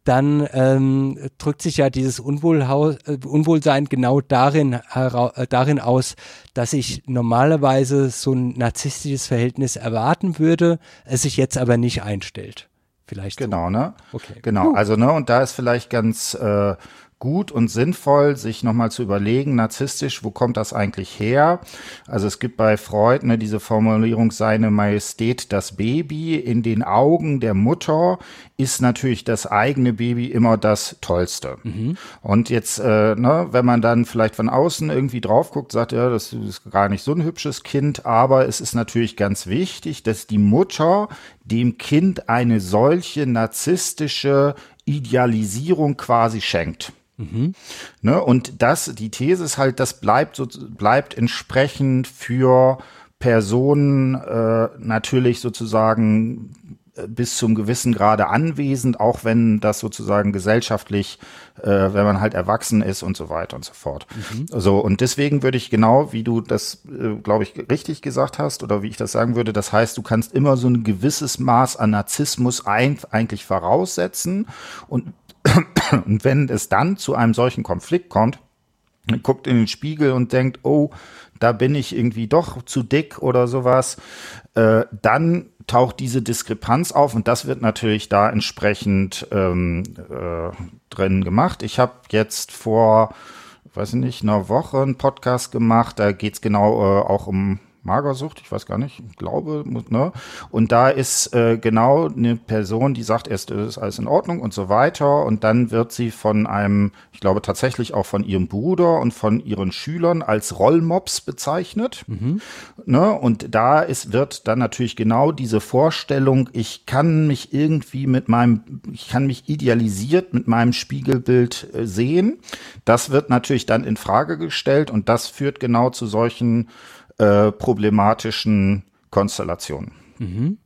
dann ähm, drückt sich ja dieses Unwohlhaus, äh, Unwohlsein genau darin, äh, darin aus, dass ich normalerweise so ein narzisstisches Verhältnis erwarten würde, es sich jetzt aber nicht einstellt. Vielleicht. Genau, so. ne? Okay. Genau, also ne, und da ist vielleicht ganz äh, gut und sinnvoll, sich nochmal zu überlegen, narzisstisch, wo kommt das eigentlich her? Also es gibt bei Freud ne, diese Formulierung, seine Majestät das Baby. In den Augen der Mutter ist natürlich das eigene Baby immer das Tollste. Mhm. Und jetzt, äh, ne, wenn man dann vielleicht von außen irgendwie drauf guckt, sagt, ja, das ist gar nicht so ein hübsches Kind, aber es ist natürlich ganz wichtig, dass die Mutter dem Kind eine solche narzisstische Idealisierung quasi schenkt. Mhm. Ne, und das, die These ist halt, das bleibt so, bleibt entsprechend für Personen äh, natürlich sozusagen äh, bis zum gewissen Grade anwesend, auch wenn das sozusagen gesellschaftlich, äh, wenn man halt erwachsen ist und so weiter und so fort. Mhm. So, und deswegen würde ich genau, wie du das, äh, glaube ich, richtig gesagt hast, oder wie ich das sagen würde, das heißt, du kannst immer so ein gewisses Maß an Narzissmus ein, eigentlich voraussetzen und und wenn es dann zu einem solchen Konflikt kommt, guckt in den Spiegel und denkt, oh, da bin ich irgendwie doch zu dick oder sowas, äh, dann taucht diese Diskrepanz auf und das wird natürlich da entsprechend ähm, äh, drin gemacht. Ich habe jetzt vor, weiß ich nicht, einer Woche einen Podcast gemacht, da geht es genau äh, auch um Magersucht, ich weiß gar nicht, glaube, ne? Und da ist äh, genau eine Person, die sagt, erst ist alles in Ordnung und so weiter. Und dann wird sie von einem, ich glaube tatsächlich auch von ihrem Bruder und von ihren Schülern als Rollmops bezeichnet. Mhm. Ne? Und da ist, wird dann natürlich genau diese Vorstellung, ich kann mich irgendwie mit meinem, ich kann mich idealisiert mit meinem Spiegelbild äh, sehen. Das wird natürlich dann in Frage gestellt und das führt genau zu solchen äh, problematischen Konstellationen. Mhm.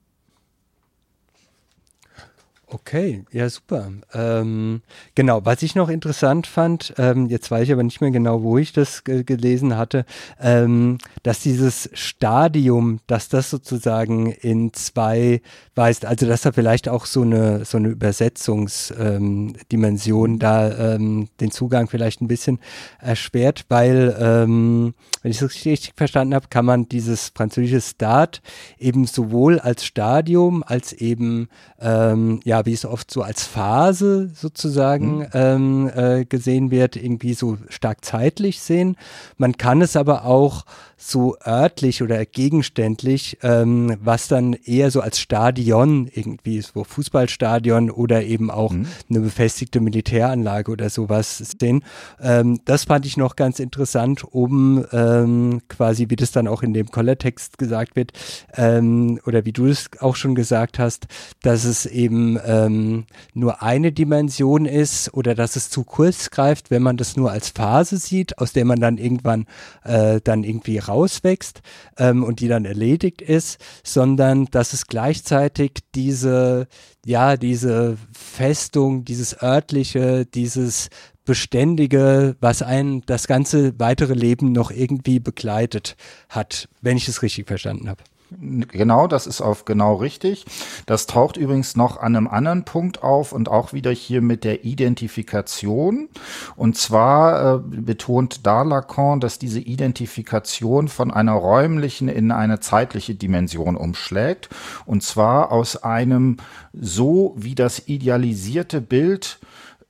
Okay, ja super. Ähm, genau, was ich noch interessant fand, ähm, jetzt weiß ich aber nicht mehr genau, wo ich das gelesen hatte, ähm, dass dieses Stadium, dass das sozusagen in zwei weist, also dass da vielleicht auch so eine so eine Übersetzungsdimension da ähm, den Zugang vielleicht ein bisschen erschwert, weil ähm, wenn ich es richtig verstanden habe, kann man dieses französische Start eben sowohl als Stadium als eben ähm, ja wie es oft so als Phase sozusagen mhm. ähm, äh, gesehen wird, irgendwie so stark zeitlich sehen. Man kann es aber auch so örtlich oder gegenständlich, ähm, was dann eher so als Stadion irgendwie, so Fußballstadion oder eben auch mhm. eine befestigte Militäranlage oder sowas sehen. Ähm, das fand ich noch ganz interessant, um ähm, quasi, wie das dann auch in dem Kollertext gesagt wird, ähm, oder wie du es auch schon gesagt hast, dass es eben ähm, nur eine Dimension ist oder dass es zu kurz greift, wenn man das nur als Phase sieht, aus der man dann irgendwann äh, dann irgendwie rauswächst ähm, und die dann erledigt ist, sondern dass es gleichzeitig diese, ja, diese Festung, dieses örtliche, dieses Beständige, was einen das ganze weitere Leben noch irgendwie begleitet hat, wenn ich es richtig verstanden habe. Genau, das ist auf genau richtig. Das taucht übrigens noch an einem anderen Punkt auf und auch wieder hier mit der Identifikation. Und zwar äh, betont da Lacan, dass diese Identifikation von einer räumlichen in eine zeitliche Dimension umschlägt. Und zwar aus einem so wie das idealisierte Bild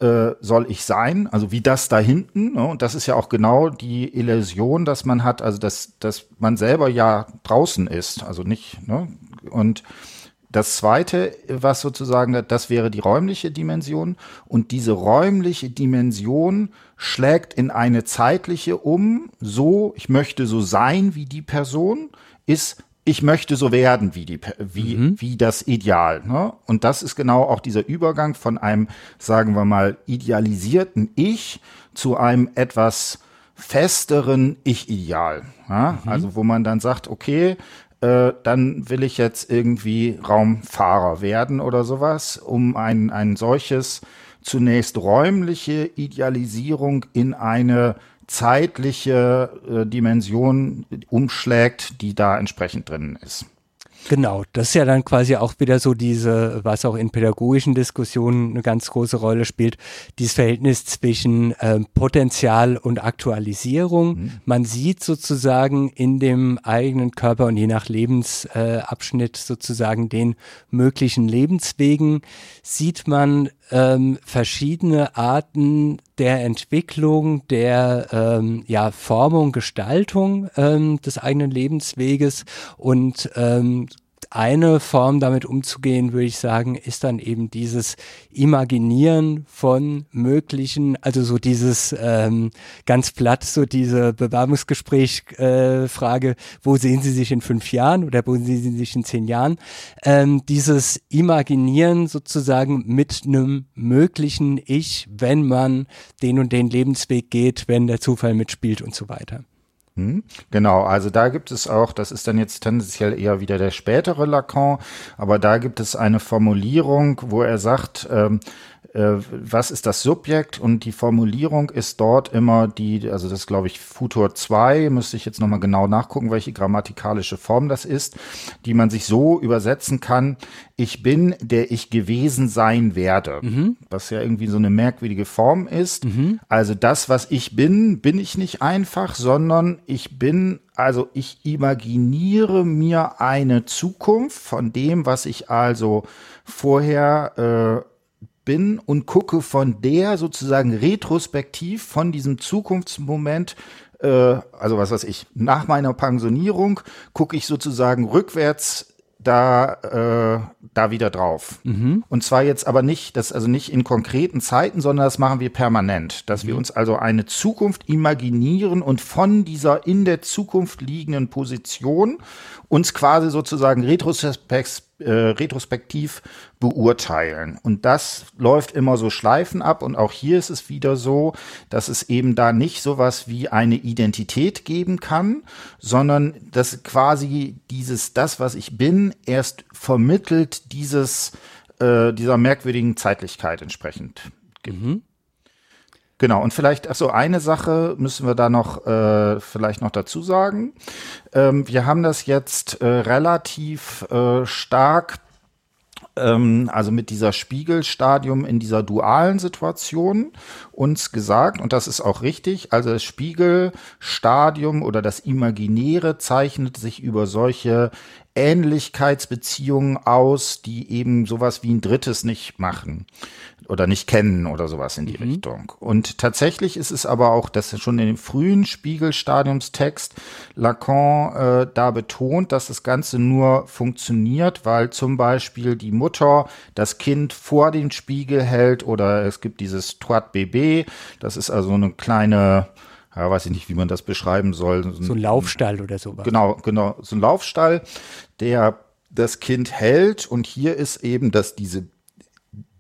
äh, soll ich sein, also wie das da hinten. Ne? Und das ist ja auch genau die Illusion, dass man hat, also dass, dass man selber ja draußen ist, also nicht. Ne? Und das zweite, was sozusagen, das wäre die räumliche Dimension. Und diese räumliche Dimension schlägt in eine zeitliche um, so, ich möchte so sein wie die Person, ist ich möchte so werden wie die wie mhm. wie das Ideal ne? und das ist genau auch dieser Übergang von einem sagen wir mal idealisierten Ich zu einem etwas festeren Ich-Ideal ja? mhm. also wo man dann sagt okay äh, dann will ich jetzt irgendwie Raumfahrer werden oder sowas um ein ein solches zunächst räumliche Idealisierung in eine zeitliche äh, Dimension umschlägt, die da entsprechend drin ist. Genau, das ist ja dann quasi auch wieder so diese, was auch in pädagogischen Diskussionen eine ganz große Rolle spielt, dieses Verhältnis zwischen äh, Potenzial und Aktualisierung. Mhm. Man sieht sozusagen in dem eigenen Körper und je nach Lebensabschnitt äh, sozusagen den möglichen Lebenswegen, sieht man ähm, verschiedene Arten der Entwicklung, der ähm, ja, Formung, Gestaltung ähm, des eigenen Lebensweges und ähm, eine Form damit umzugehen, würde ich sagen, ist dann eben dieses Imaginieren von möglichen, also so dieses ähm, ganz platt, so diese Bewerbungsgespräch-Frage, äh, wo sehen Sie sich in fünf Jahren oder wo sehen Sie sich in zehn Jahren? Ähm, dieses Imaginieren sozusagen mit einem möglichen Ich, wenn man den und den Lebensweg geht, wenn der Zufall mitspielt und so weiter. Hm? Genau, also da gibt es auch, das ist dann jetzt tendenziell eher wieder der spätere Lacan, aber da gibt es eine Formulierung, wo er sagt, ähm, äh, was ist das Subjekt und die Formulierung ist dort immer die, also das glaube ich Futur 2, müsste ich jetzt nochmal genau nachgucken, welche grammatikalische Form das ist, die man sich so übersetzen kann, ich bin, der ich gewesen sein werde, mhm. was ja irgendwie so eine merkwürdige Form ist. Mhm. Also das, was ich bin, bin ich nicht einfach, sondern ich bin also ich imaginiere mir eine Zukunft von dem, was ich also vorher äh, bin und gucke von der sozusagen retrospektiv von diesem Zukunftsmoment äh, also was weiß ich, nach meiner Pensionierung gucke ich sozusagen rückwärts da, äh, da wieder drauf. Mhm. Und zwar jetzt aber nicht, das also nicht in konkreten Zeiten, sondern das machen wir permanent, dass mhm. wir uns also eine Zukunft imaginieren und von dieser in der Zukunft liegenden Position uns quasi sozusagen retrospektiv äh, retrospektiv beurteilen. Und das läuft immer so Schleifen ab. Und auch hier ist es wieder so, dass es eben da nicht sowas wie eine Identität geben kann, sondern dass quasi dieses, das, was ich bin, erst vermittelt dieses, äh, dieser merkwürdigen Zeitlichkeit entsprechend. Mhm. Genau, und vielleicht, ach so, eine Sache müssen wir da noch äh, vielleicht noch dazu sagen. Ähm, wir haben das jetzt äh, relativ äh, stark ähm, also mit dieser Spiegelstadium in dieser dualen Situation uns gesagt, und das ist auch richtig, also das Spiegelstadium oder das Imaginäre zeichnet sich über solche Ähnlichkeitsbeziehungen aus, die eben sowas wie ein drittes nicht machen oder nicht kennen oder sowas in die mhm. Richtung. Und tatsächlich ist es aber auch, dass schon in dem frühen Spiegelstadiumstext Lacan äh, da betont, dass das Ganze nur funktioniert, weil zum Beispiel die Mutter das Kind vor den Spiegel hält oder es gibt dieses Toit Bébé, das ist also eine kleine ja, weiß ich nicht, wie man das beschreiben soll. So ein Laufstall oder sowas. Genau, genau, so ein Laufstall, der das Kind hält und hier ist eben, dass diese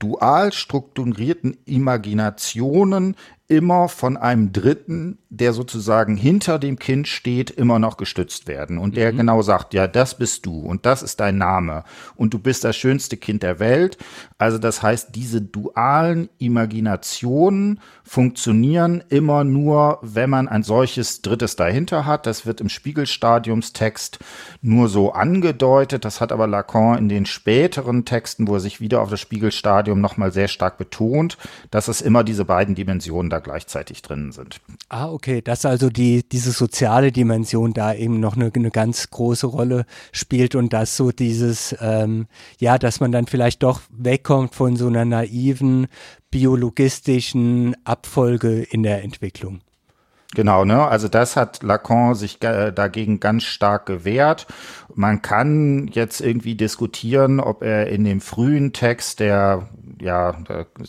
dual strukturierten Imaginationen immer von einem Dritten, der sozusagen hinter dem Kind steht, immer noch gestützt werden. Und der mhm. genau sagt, ja, das bist du und das ist dein Name und du bist das schönste Kind der Welt. Also das heißt, diese dualen Imaginationen funktionieren immer nur, wenn man ein solches Drittes dahinter hat. Das wird im Spiegelstadiumstext nur so angedeutet. Das hat aber Lacan in den späteren Texten, wo er sich wieder auf das Spiegelstadium nochmal sehr stark betont, dass es immer diese beiden Dimensionen da gleichzeitig drin sind. Ah, okay, dass also die, diese soziale Dimension da eben noch eine, eine ganz große Rolle spielt und dass so dieses, ähm, ja, dass man dann vielleicht doch wegkommt von so einer naiven biologistischen Abfolge in der Entwicklung. Genau, ne? Also das hat Lacan sich äh, dagegen ganz stark gewehrt. Man kann jetzt irgendwie diskutieren, ob er in dem frühen Text, der ja,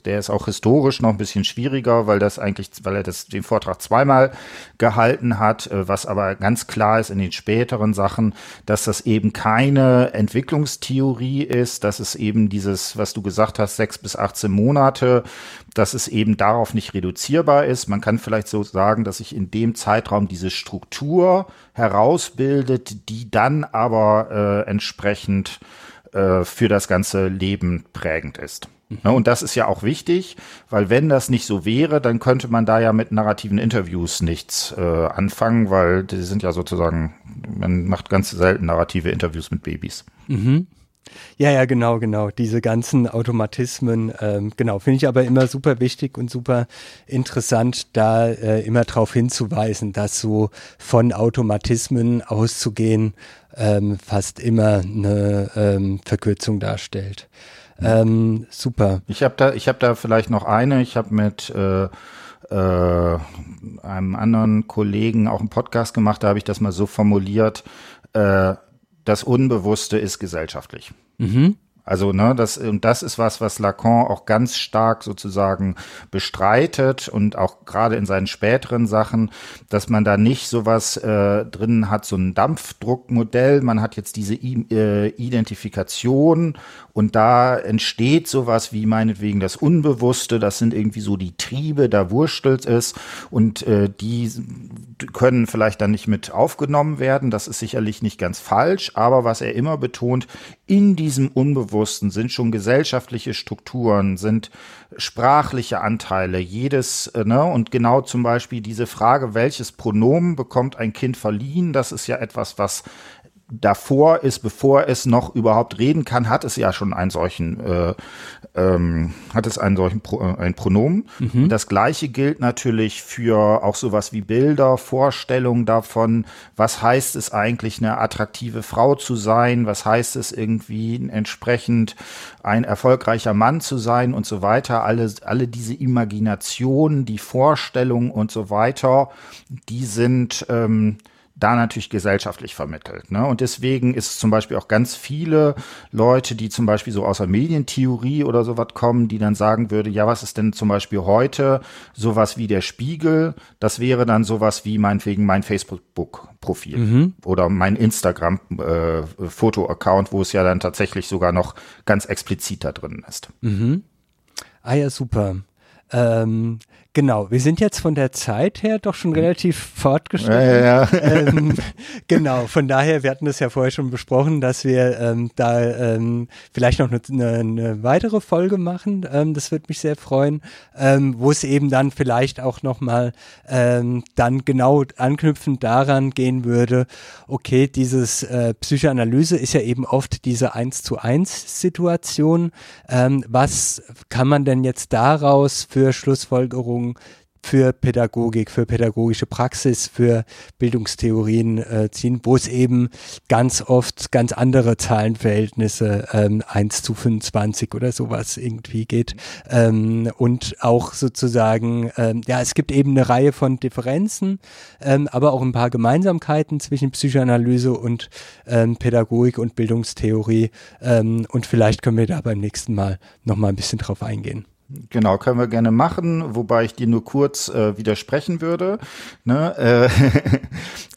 der ist auch historisch noch ein bisschen schwieriger, weil das eigentlich, weil er das den Vortrag zweimal gehalten hat, äh, was aber ganz klar ist in den späteren Sachen, dass das eben keine Entwicklungstheorie ist, dass es eben dieses, was du gesagt hast, sechs bis 18 Monate, dass es eben darauf nicht reduzierbar ist. Man kann vielleicht so sagen, dass in dem Zeitraum diese Struktur herausbildet, die dann aber äh, entsprechend äh, für das ganze Leben prägend ist. Ne, und das ist ja auch wichtig, weil wenn das nicht so wäre, dann könnte man da ja mit narrativen Interviews nichts äh, anfangen, weil die sind ja sozusagen, man macht ganz selten narrative Interviews mit Babys. Mhm. Ja, ja, genau, genau. Diese ganzen Automatismen, ähm, genau, finde ich aber immer super wichtig und super interessant, da äh, immer darauf hinzuweisen, dass so von Automatismen auszugehen ähm, fast immer eine ähm, Verkürzung darstellt. Ähm, super. Ich habe da, ich habe da vielleicht noch eine. Ich habe mit äh, äh, einem anderen Kollegen auch einen Podcast gemacht. Da habe ich das mal so formuliert: äh, Das Unbewusste ist gesellschaftlich. Mhm. Also, ne, das, und das ist was, was Lacan auch ganz stark sozusagen bestreitet und auch gerade in seinen späteren Sachen, dass man da nicht sowas äh, drin hat, so ein Dampfdruckmodell. Man hat jetzt diese I äh, Identifikation und da entsteht sowas wie meinetwegen das Unbewusste. Das sind irgendwie so die Triebe, da wurstelt es und äh, die können vielleicht dann nicht mit aufgenommen werden. Das ist sicherlich nicht ganz falsch, aber was er immer betont, in diesem Unbewussten sind schon gesellschaftliche Strukturen, sind sprachliche Anteile, jedes, äh, ne, und genau zum Beispiel diese Frage, welches Pronomen bekommt ein Kind verliehen, das ist ja etwas, was davor ist, bevor es noch überhaupt reden kann, hat es ja schon einen solchen, äh, ähm, hat es einen solchen Pro, äh, ein Pronomen. Mhm. Das gleiche gilt natürlich für auch sowas wie Bilder, Vorstellungen davon, was heißt es eigentlich, eine attraktive Frau zu sein, was heißt es irgendwie entsprechend ein erfolgreicher Mann zu sein und so weiter. Alle, alle diese Imaginationen, die Vorstellungen und so weiter, die sind ähm, da natürlich gesellschaftlich vermittelt. Ne? Und deswegen ist es zum Beispiel auch ganz viele Leute, die zum Beispiel so aus der Medientheorie oder sowas kommen, die dann sagen würde, ja, was ist denn zum Beispiel heute sowas wie der Spiegel? Das wäre dann sowas wie meinetwegen mein Facebook-Profil mhm. oder mein Instagram-Foto-Account, äh, wo es ja dann tatsächlich sogar noch ganz explizit da drin ist. Mhm. Ah ja, super. Ähm, Genau, wir sind jetzt von der Zeit her doch schon relativ fortgeschritten. Ja, ja, ja. Ähm, genau, von daher, wir hatten das ja vorher schon besprochen, dass wir ähm, da ähm, vielleicht noch eine, eine, weitere Folge machen. Ähm, das würde mich sehr freuen, ähm, wo es eben dann vielleicht auch nochmal ähm, dann genau anknüpfend daran gehen würde, okay, dieses äh, Psychoanalyse ist ja eben oft diese eins zu eins Situation. Ähm, was kann man denn jetzt daraus für Schlussfolgerungen Anregungen für Pädagogik, für pädagogische Praxis, für Bildungstheorien äh, ziehen, wo es eben ganz oft ganz andere Zahlenverhältnisse, ähm, 1 zu 25 oder sowas irgendwie geht. Ähm, und auch sozusagen, ähm, ja, es gibt eben eine Reihe von Differenzen, ähm, aber auch ein paar Gemeinsamkeiten zwischen Psychoanalyse und ähm, Pädagogik und Bildungstheorie. Ähm, und vielleicht können wir da beim nächsten Mal nochmal ein bisschen drauf eingehen. Genau, können wir gerne machen, wobei ich dir nur kurz äh, widersprechen würde. Ne?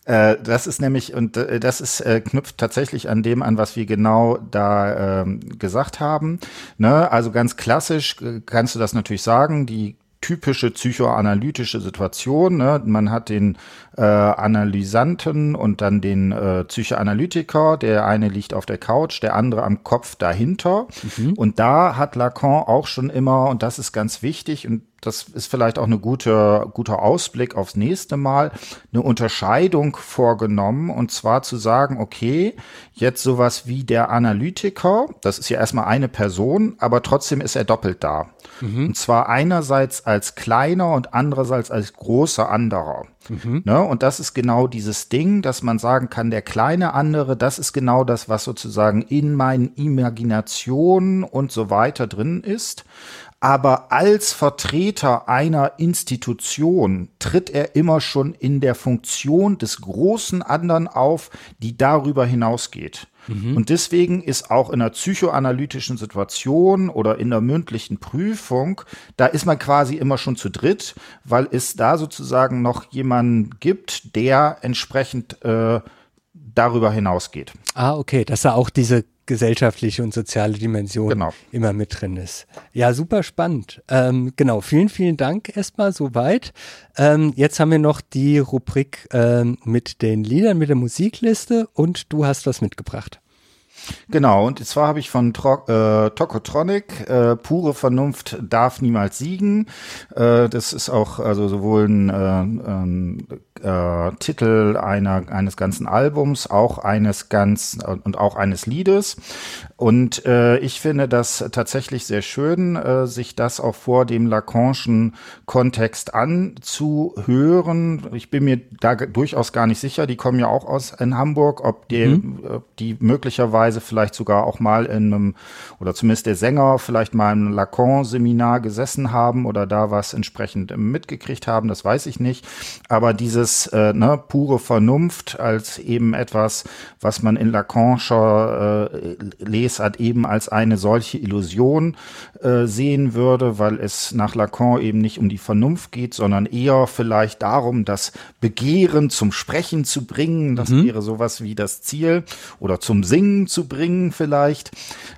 Äh, äh, das ist nämlich, und äh, das ist, äh, knüpft tatsächlich an dem an, was wir genau da äh, gesagt haben. Ne? Also ganz klassisch äh, kannst du das natürlich sagen, die typische psychoanalytische Situation. Ne? Man hat den äh, Analysanten und dann den äh, Psychoanalytiker. Der eine liegt auf der Couch, der andere am Kopf dahinter. Mhm. Und da hat Lacan auch schon immer, und das ist ganz wichtig, und das ist vielleicht auch eine gute, guter Ausblick aufs nächste Mal, eine Unterscheidung vorgenommen und zwar zu sagen, okay, jetzt sowas wie der Analytiker, das ist ja erstmal eine Person, aber trotzdem ist er doppelt da. Mhm. Und zwar einerseits als kleiner und andererseits als großer anderer. Mhm. Ne? Und das ist genau dieses Ding, dass man sagen kann, der kleine andere, das ist genau das, was sozusagen in meinen Imaginationen und so weiter drin ist aber als Vertreter einer Institution tritt er immer schon in der Funktion des großen anderen auf, die darüber hinausgeht. Mhm. Und deswegen ist auch in einer psychoanalytischen Situation oder in der mündlichen Prüfung, da ist man quasi immer schon zu dritt, weil es da sozusagen noch jemanden gibt, der entsprechend äh, darüber hinausgeht. Ah, okay, dass da auch diese gesellschaftliche und soziale Dimension genau. immer mit drin ist. Ja, super spannend. Ähm, genau, vielen, vielen Dank erstmal soweit. Ähm, jetzt haben wir noch die Rubrik ähm, mit den Liedern, mit der Musikliste und du hast was mitgebracht. Genau, und zwar habe ich von Tro äh, Tokotronic, äh, pure Vernunft darf niemals siegen. Äh, das ist auch also sowohl ein, äh, ein äh, Titel einer, eines ganzen Albums, auch eines ganz und auch eines Liedes. Und äh, ich finde das tatsächlich sehr schön, äh, sich das auch vor dem Lacanischen Kontext anzuhören. Ich bin mir da durchaus gar nicht sicher. Die kommen ja auch aus in Hamburg, ob die, mhm. die möglicherweise vielleicht sogar auch mal in einem oder zumindest der Sänger vielleicht mal im Lacan-Seminar gesessen haben oder da was entsprechend mitgekriegt haben. Das weiß ich nicht. Aber dieses äh, ne, pure Vernunft als eben etwas, was man in Lacanischer äh, Lesart eben als eine solche Illusion äh, sehen würde, weil es nach Lacan eben nicht um die Vernunft geht, sondern eher vielleicht darum, das Begehren zum Sprechen zu bringen. Das mhm. wäre sowas wie das Ziel oder zum Singen zu bringen vielleicht.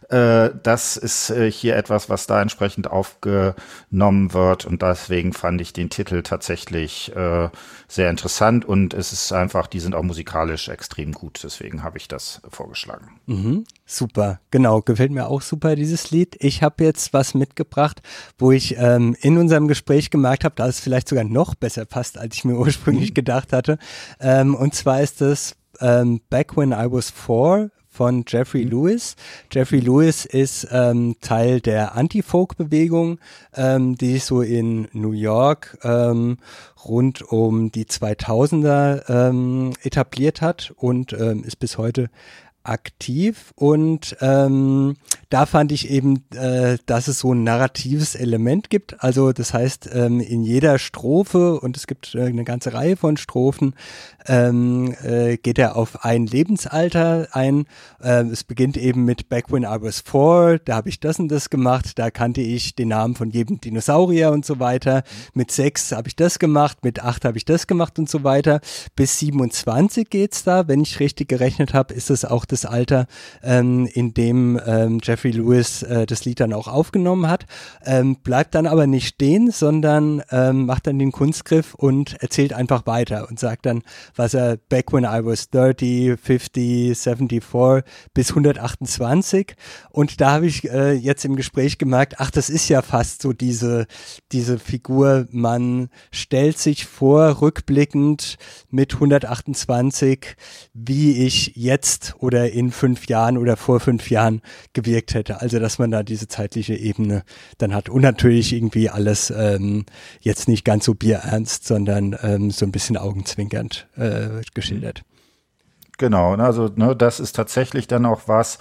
Äh, das ist äh, hier etwas, was da entsprechend aufgenommen wird und deswegen fand ich den Titel tatsächlich äh, sehr interessant und es ist einfach, die sind auch musikalisch extrem gut, deswegen habe ich das vorgeschlagen. Mhm, super, genau, gefällt mir auch super dieses Lied. Ich habe jetzt was mitgebracht, wo ich ähm, in unserem Gespräch gemerkt habe, dass es vielleicht sogar noch besser passt, als ich mir ursprünglich mhm. gedacht hatte. Ähm, und zwar ist es ähm, Back When I Was Four von Jeffrey mhm. Lewis. Jeffrey Lewis ist ähm, Teil der Anti-Folk-Bewegung, ähm, die sich so in New York ähm, rund um die 2000er ähm, etabliert hat und ähm, ist bis heute aktiv und ähm, da fand ich eben, äh, dass es so ein narratives Element gibt. Also das heißt, ähm, in jeder Strophe, und es gibt äh, eine ganze Reihe von Strophen, ähm, äh, geht er auf ein Lebensalter ein. Äh, es beginnt eben mit Back when I was four, da habe ich das und das gemacht, da kannte ich den Namen von jedem Dinosaurier und so weiter. Mit sechs habe ich das gemacht, mit acht habe ich das gemacht und so weiter. Bis 27 geht's da, wenn ich richtig gerechnet habe, ist es auch das Alter, ähm, in dem ähm, Jeffrey Lewis äh, das Lied dann auch aufgenommen hat. Ähm, bleibt dann aber nicht stehen, sondern ähm, macht dann den Kunstgriff und erzählt einfach weiter und sagt dann, was er back when I was 30, 50, 74 bis 128. Und da habe ich äh, jetzt im Gespräch gemerkt, ach, das ist ja fast so diese, diese Figur, man stellt sich vor, rückblickend mit 128, wie ich jetzt oder in fünf Jahren oder vor fünf Jahren gewirkt hätte. Also, dass man da diese zeitliche Ebene dann hat. Und natürlich irgendwie alles ähm, jetzt nicht ganz so bierernst, sondern ähm, so ein bisschen augenzwinkernd. Äh, geschildert. Genau, ne, also ne, das ist tatsächlich dann auch was,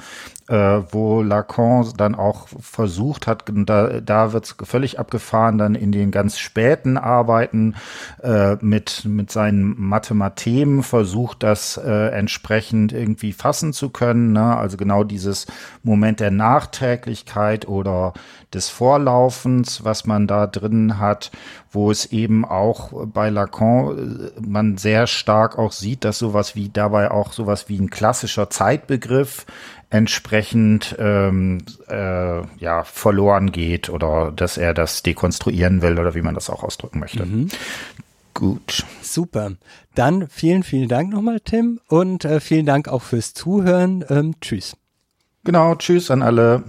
äh, wo Lacan dann auch versucht hat, da, da wird es völlig abgefahren, dann in den ganz späten Arbeiten äh, mit, mit seinen Mathemathemen versucht, das äh, entsprechend irgendwie fassen zu können. Ne? Also genau dieses Moment der Nachträglichkeit oder des Vorlaufens, was man da drin hat, wo es eben auch bei Lacan äh, man sehr stark auch sieht, dass sowas wie dabei auch sowas wie ein klassischer Zeitbegriff entsprechend ähm, äh, ja verloren geht oder dass er das dekonstruieren will oder wie man das auch ausdrücken möchte. Mhm. Gut. Super. Dann vielen, vielen Dank nochmal, Tim, und äh, vielen Dank auch fürs Zuhören. Ähm, tschüss. Genau, tschüss an alle.